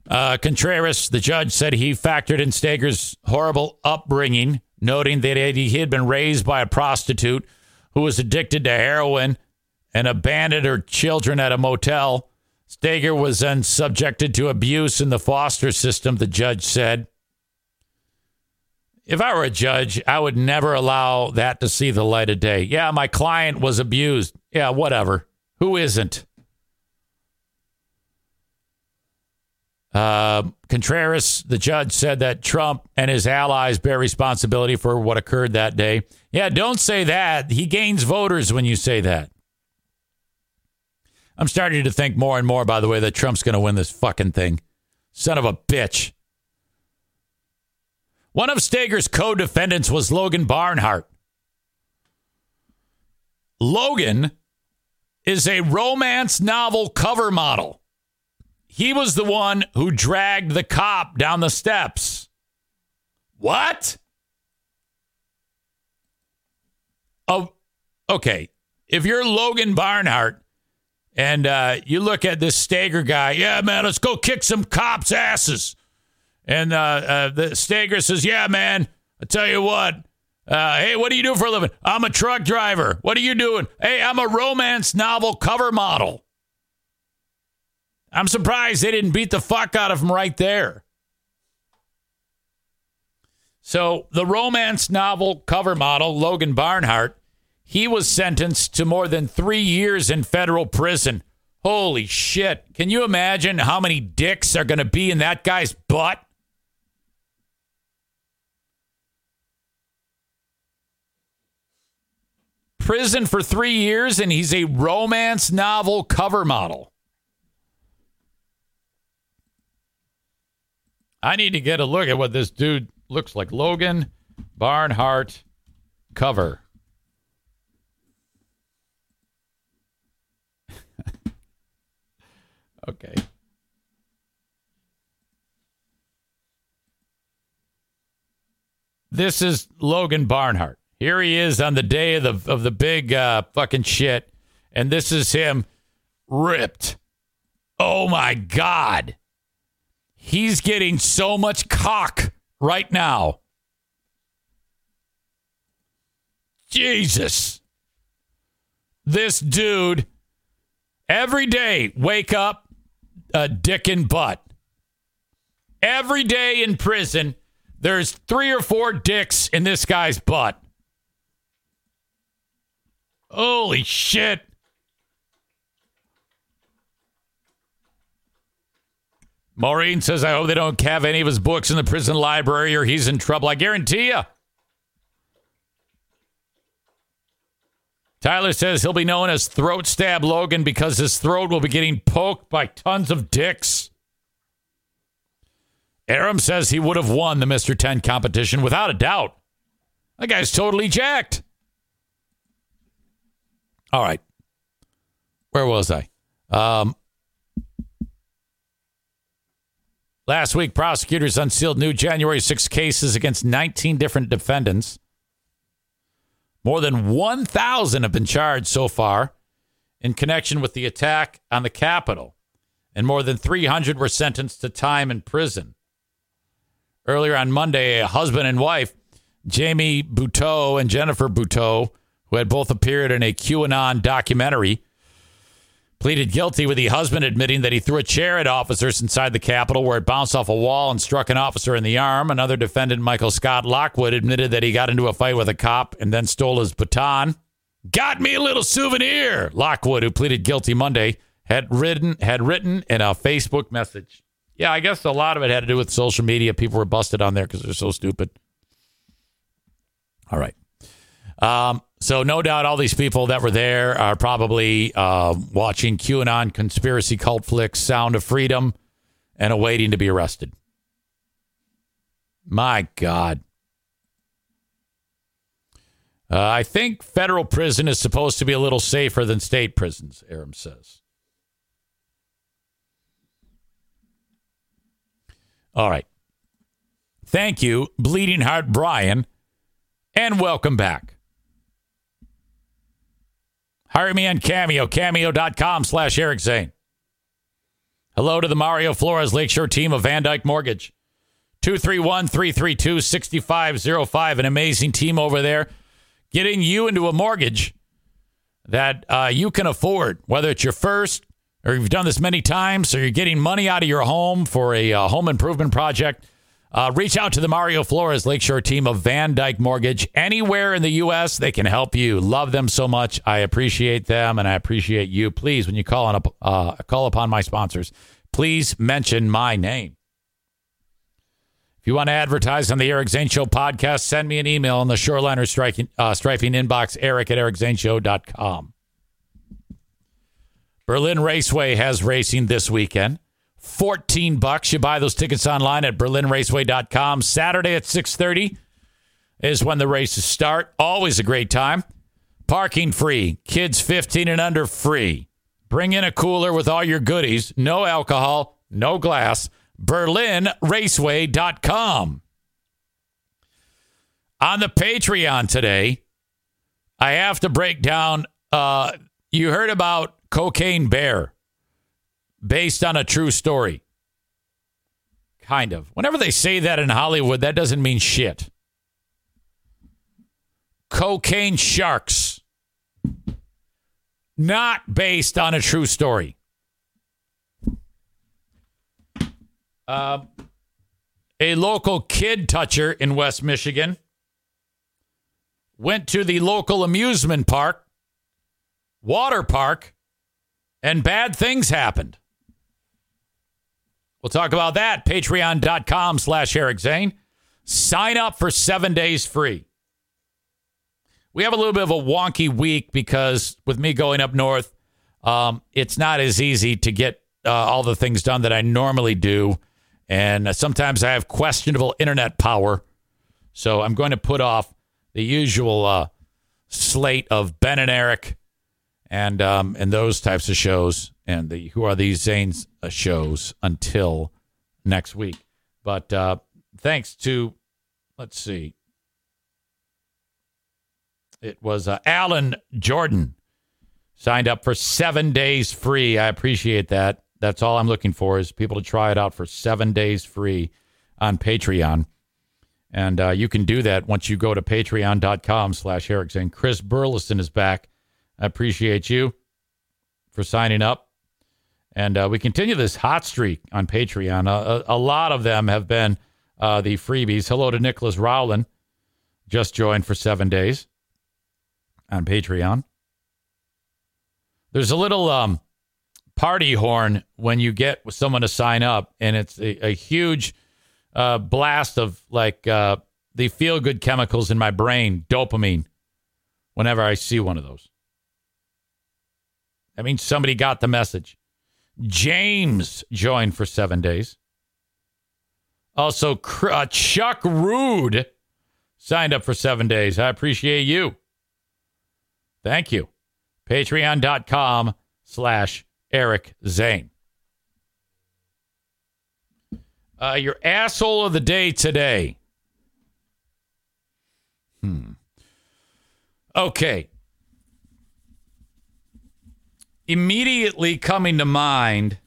Speaker 1: Uh, Contreras, the judge, said he factored in Stager's horrible upbringing, noting that he had been raised by a prostitute who was addicted to heroin and abandoned her children at a motel. Stager was then subjected to abuse in the foster system, the judge said. If I were a judge, I would never allow that to see the light of day. Yeah, my client was abused. Yeah, whatever. Who isn't? Uh, Contreras, the judge, said that Trump and his allies bear responsibility for what occurred that day. Yeah, don't say that. He gains voters when you say that. I'm starting to think more and more, by the way, that Trump's going to win this fucking thing. Son of a bitch. One of Stager's co defendants was Logan Barnhart. Logan is a romance novel cover model. He was the one who dragged the cop down the steps. What? Oh, okay. If you're Logan Barnhart and uh, you look at this Stager guy, yeah, man, let's go kick some cops' asses. And uh, uh, the Stager says, yeah, man, I tell you what. Uh, hey, what do you do for a living? I'm a truck driver. What are you doing? Hey, I'm a romance novel cover model. I'm surprised they didn't beat the fuck out of him right there. So, the romance novel cover model, Logan Barnhart, he was sentenced to more than three years in federal prison. Holy shit. Can you imagine how many dicks are going to be in that guy's butt? prison for three years and he's a romance novel cover model. I need to get a look at what this dude looks like. Logan Barnhart cover. okay. This is Logan Barnhart. Here he is on the day of the of the big uh, fucking shit, and this is him ripped. Oh my god, he's getting so much cock right now. Jesus, this dude every day wake up a dick and butt. Every day in prison, there's three or four dicks in this guy's butt. Holy shit. Maureen says, I hope they don't have any of his books in the prison library or he's in trouble. I guarantee you. Tyler says he'll be known as Throat Stab Logan because his throat will be getting poked by tons of dicks. Aram says he would have won the Mr. 10 competition without a doubt. That guy's totally jacked. All right. Where was I? Um, last week, prosecutors unsealed new January 6 cases against 19 different defendants. More than 1,000 have been charged so far in connection with the attack on the Capitol, and more than 300 were sentenced to time in prison. Earlier on Monday, a husband and wife, Jamie Bouteau and Jennifer Bouteau, who had both appeared in a QAnon documentary, pleaded guilty with the husband admitting that he threw a chair at officers inside the Capitol where it bounced off a wall and struck an officer in the arm. Another defendant, Michael Scott Lockwood, admitted that he got into a fight with a cop and then stole his baton. Got me a little souvenir. Lockwood, who pleaded guilty Monday, had written had written in a Facebook message. Yeah, I guess a lot of it had to do with social media. People were busted on there because they're so stupid. All right. Um, so no doubt all these people that were there are probably uh, watching QAnon conspiracy cult flicks, Sound of Freedom, and awaiting to be arrested. My God. Uh, I think federal prison is supposed to be a little safer than state prisons, Aram says. All right. Thank you, Bleeding Heart Brian, and welcome back. Hire me on Cameo, cameo.com slash Eric Zane. Hello to the Mario Flores Lakeshore team of VanDyk Mortgage. 231 332 6505. An amazing team over there getting you into a mortgage that uh, you can afford, whether it's your first or you've done this many times or you're getting money out of your home for a uh, home improvement project. Uh, reach out to the Mario Flores Lakeshore team of VanDyk Mortgage. Anywhere in the U.S., they can help you. Love them so much. I appreciate them and I appreciate you. Please, when you call on a, uh, call upon my sponsors, please mention my name. If you want to advertise on the Eric Zane Show podcast, send me an email on the Shoreliner striking, uh, striping inbox, eric at ericzaneshow.com. Berlin Raceway has racing this weekend. 14 bucks. You buy those tickets online at berlinraceway.com. Saturday at 6:30 is when the races start. Always a great time. Parking free. Kids 15 and under free. Bring in a cooler with all your goodies. No alcohol, no glass. berlinraceway.com. On the Patreon today, I have to break down uh you heard about Cocaine Bear based on a true story. Kind of. Whenever they say that in Hollywood, that doesn't mean shit. Cocaine Sharks. Not based on a true story. Uh, a local kid toucher in West Michigan went to the local amusement park, water park, and bad things happened. We'll talk about that. Patreon.com slash Eric Zane. Sign up for seven days free. We have a little bit of a wonky week because with me going up north, um, it's not as easy to get uh, all the things done that I normally do. And sometimes I have questionable internet power. So I'm going to put off the usual uh, slate of Ben and Eric and um, and those types of shows. And the Who Are These Zanes shows until next week. But uh, thanks to, let's see, it was uh, Alan Jordan signed up for seven days free. I appreciate that. That's all I'm looking for is people to try it out for seven days free on Patreon. And uh, you can do that once you go to patreon.com slash Eric Zane. Chris Burleson is back. I appreciate you for signing up. And uh, we continue this hot streak on Patreon. Uh, a, a lot of them have been uh, the freebies. Hello to Nicholas Rowland, just joined for seven days on Patreon. There's a little um, party horn when you get someone to sign up, and it's a, a huge uh, blast of like uh, the feel good chemicals in my brain, dopamine, whenever I see one of those. That means somebody got the message. James joined for seven days. Also, uh, Chuck Rude signed up for seven days. I appreciate you. Thank you. Patreon.com slash Eric Zane. Uh, your asshole of the day today. Hmm. Okay. Immediately coming to mind,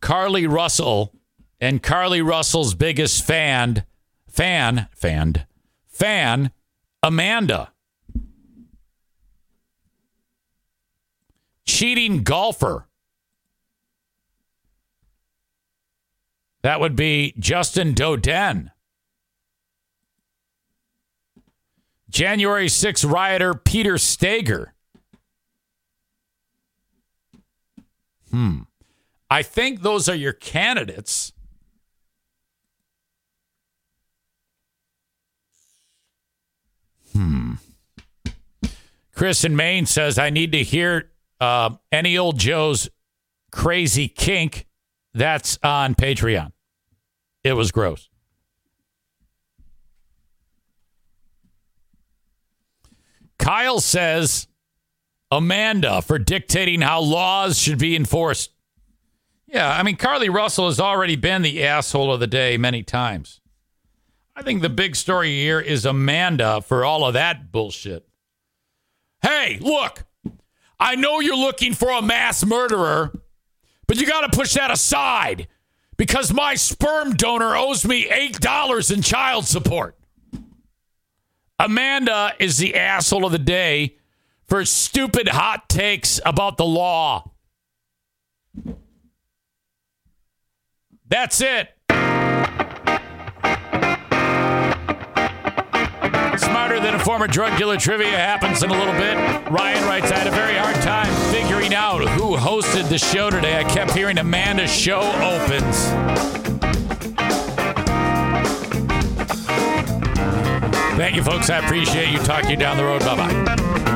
Speaker 1: Carlee Russell and Carlee Russell's biggest fan, fan, fan, fan, Amanda. Cheating golfer. That would be Justin Doeden. January 6 rioter Peter Stager. Hmm. I think those are your candidates. Hmm. Chris in Maine says, I need to hear uh, any old Joe's crazy kink. That's on Patreon. It was gross. Kyle says Amanda for dictating how laws should be enforced. Yeah, I mean, Carlee Russell has already been the asshole of the day many times. I think the big story here is Amanda for all of that bullshit. Hey, look, I know you're looking for a mass murderer, but you got to push that aside because my sperm donor owes me $8 in child support. Amanda is the asshole of the day for stupid hot takes about the law. That's it. Smarter than a former drug dealer trivia happens in a little bit. Ryan writes, I had a very hard time figuring out who hosted the show today. I kept hearing Amanda's show opens. Thank you, folks. I appreciate you. Talk to you down the road. Bye bye.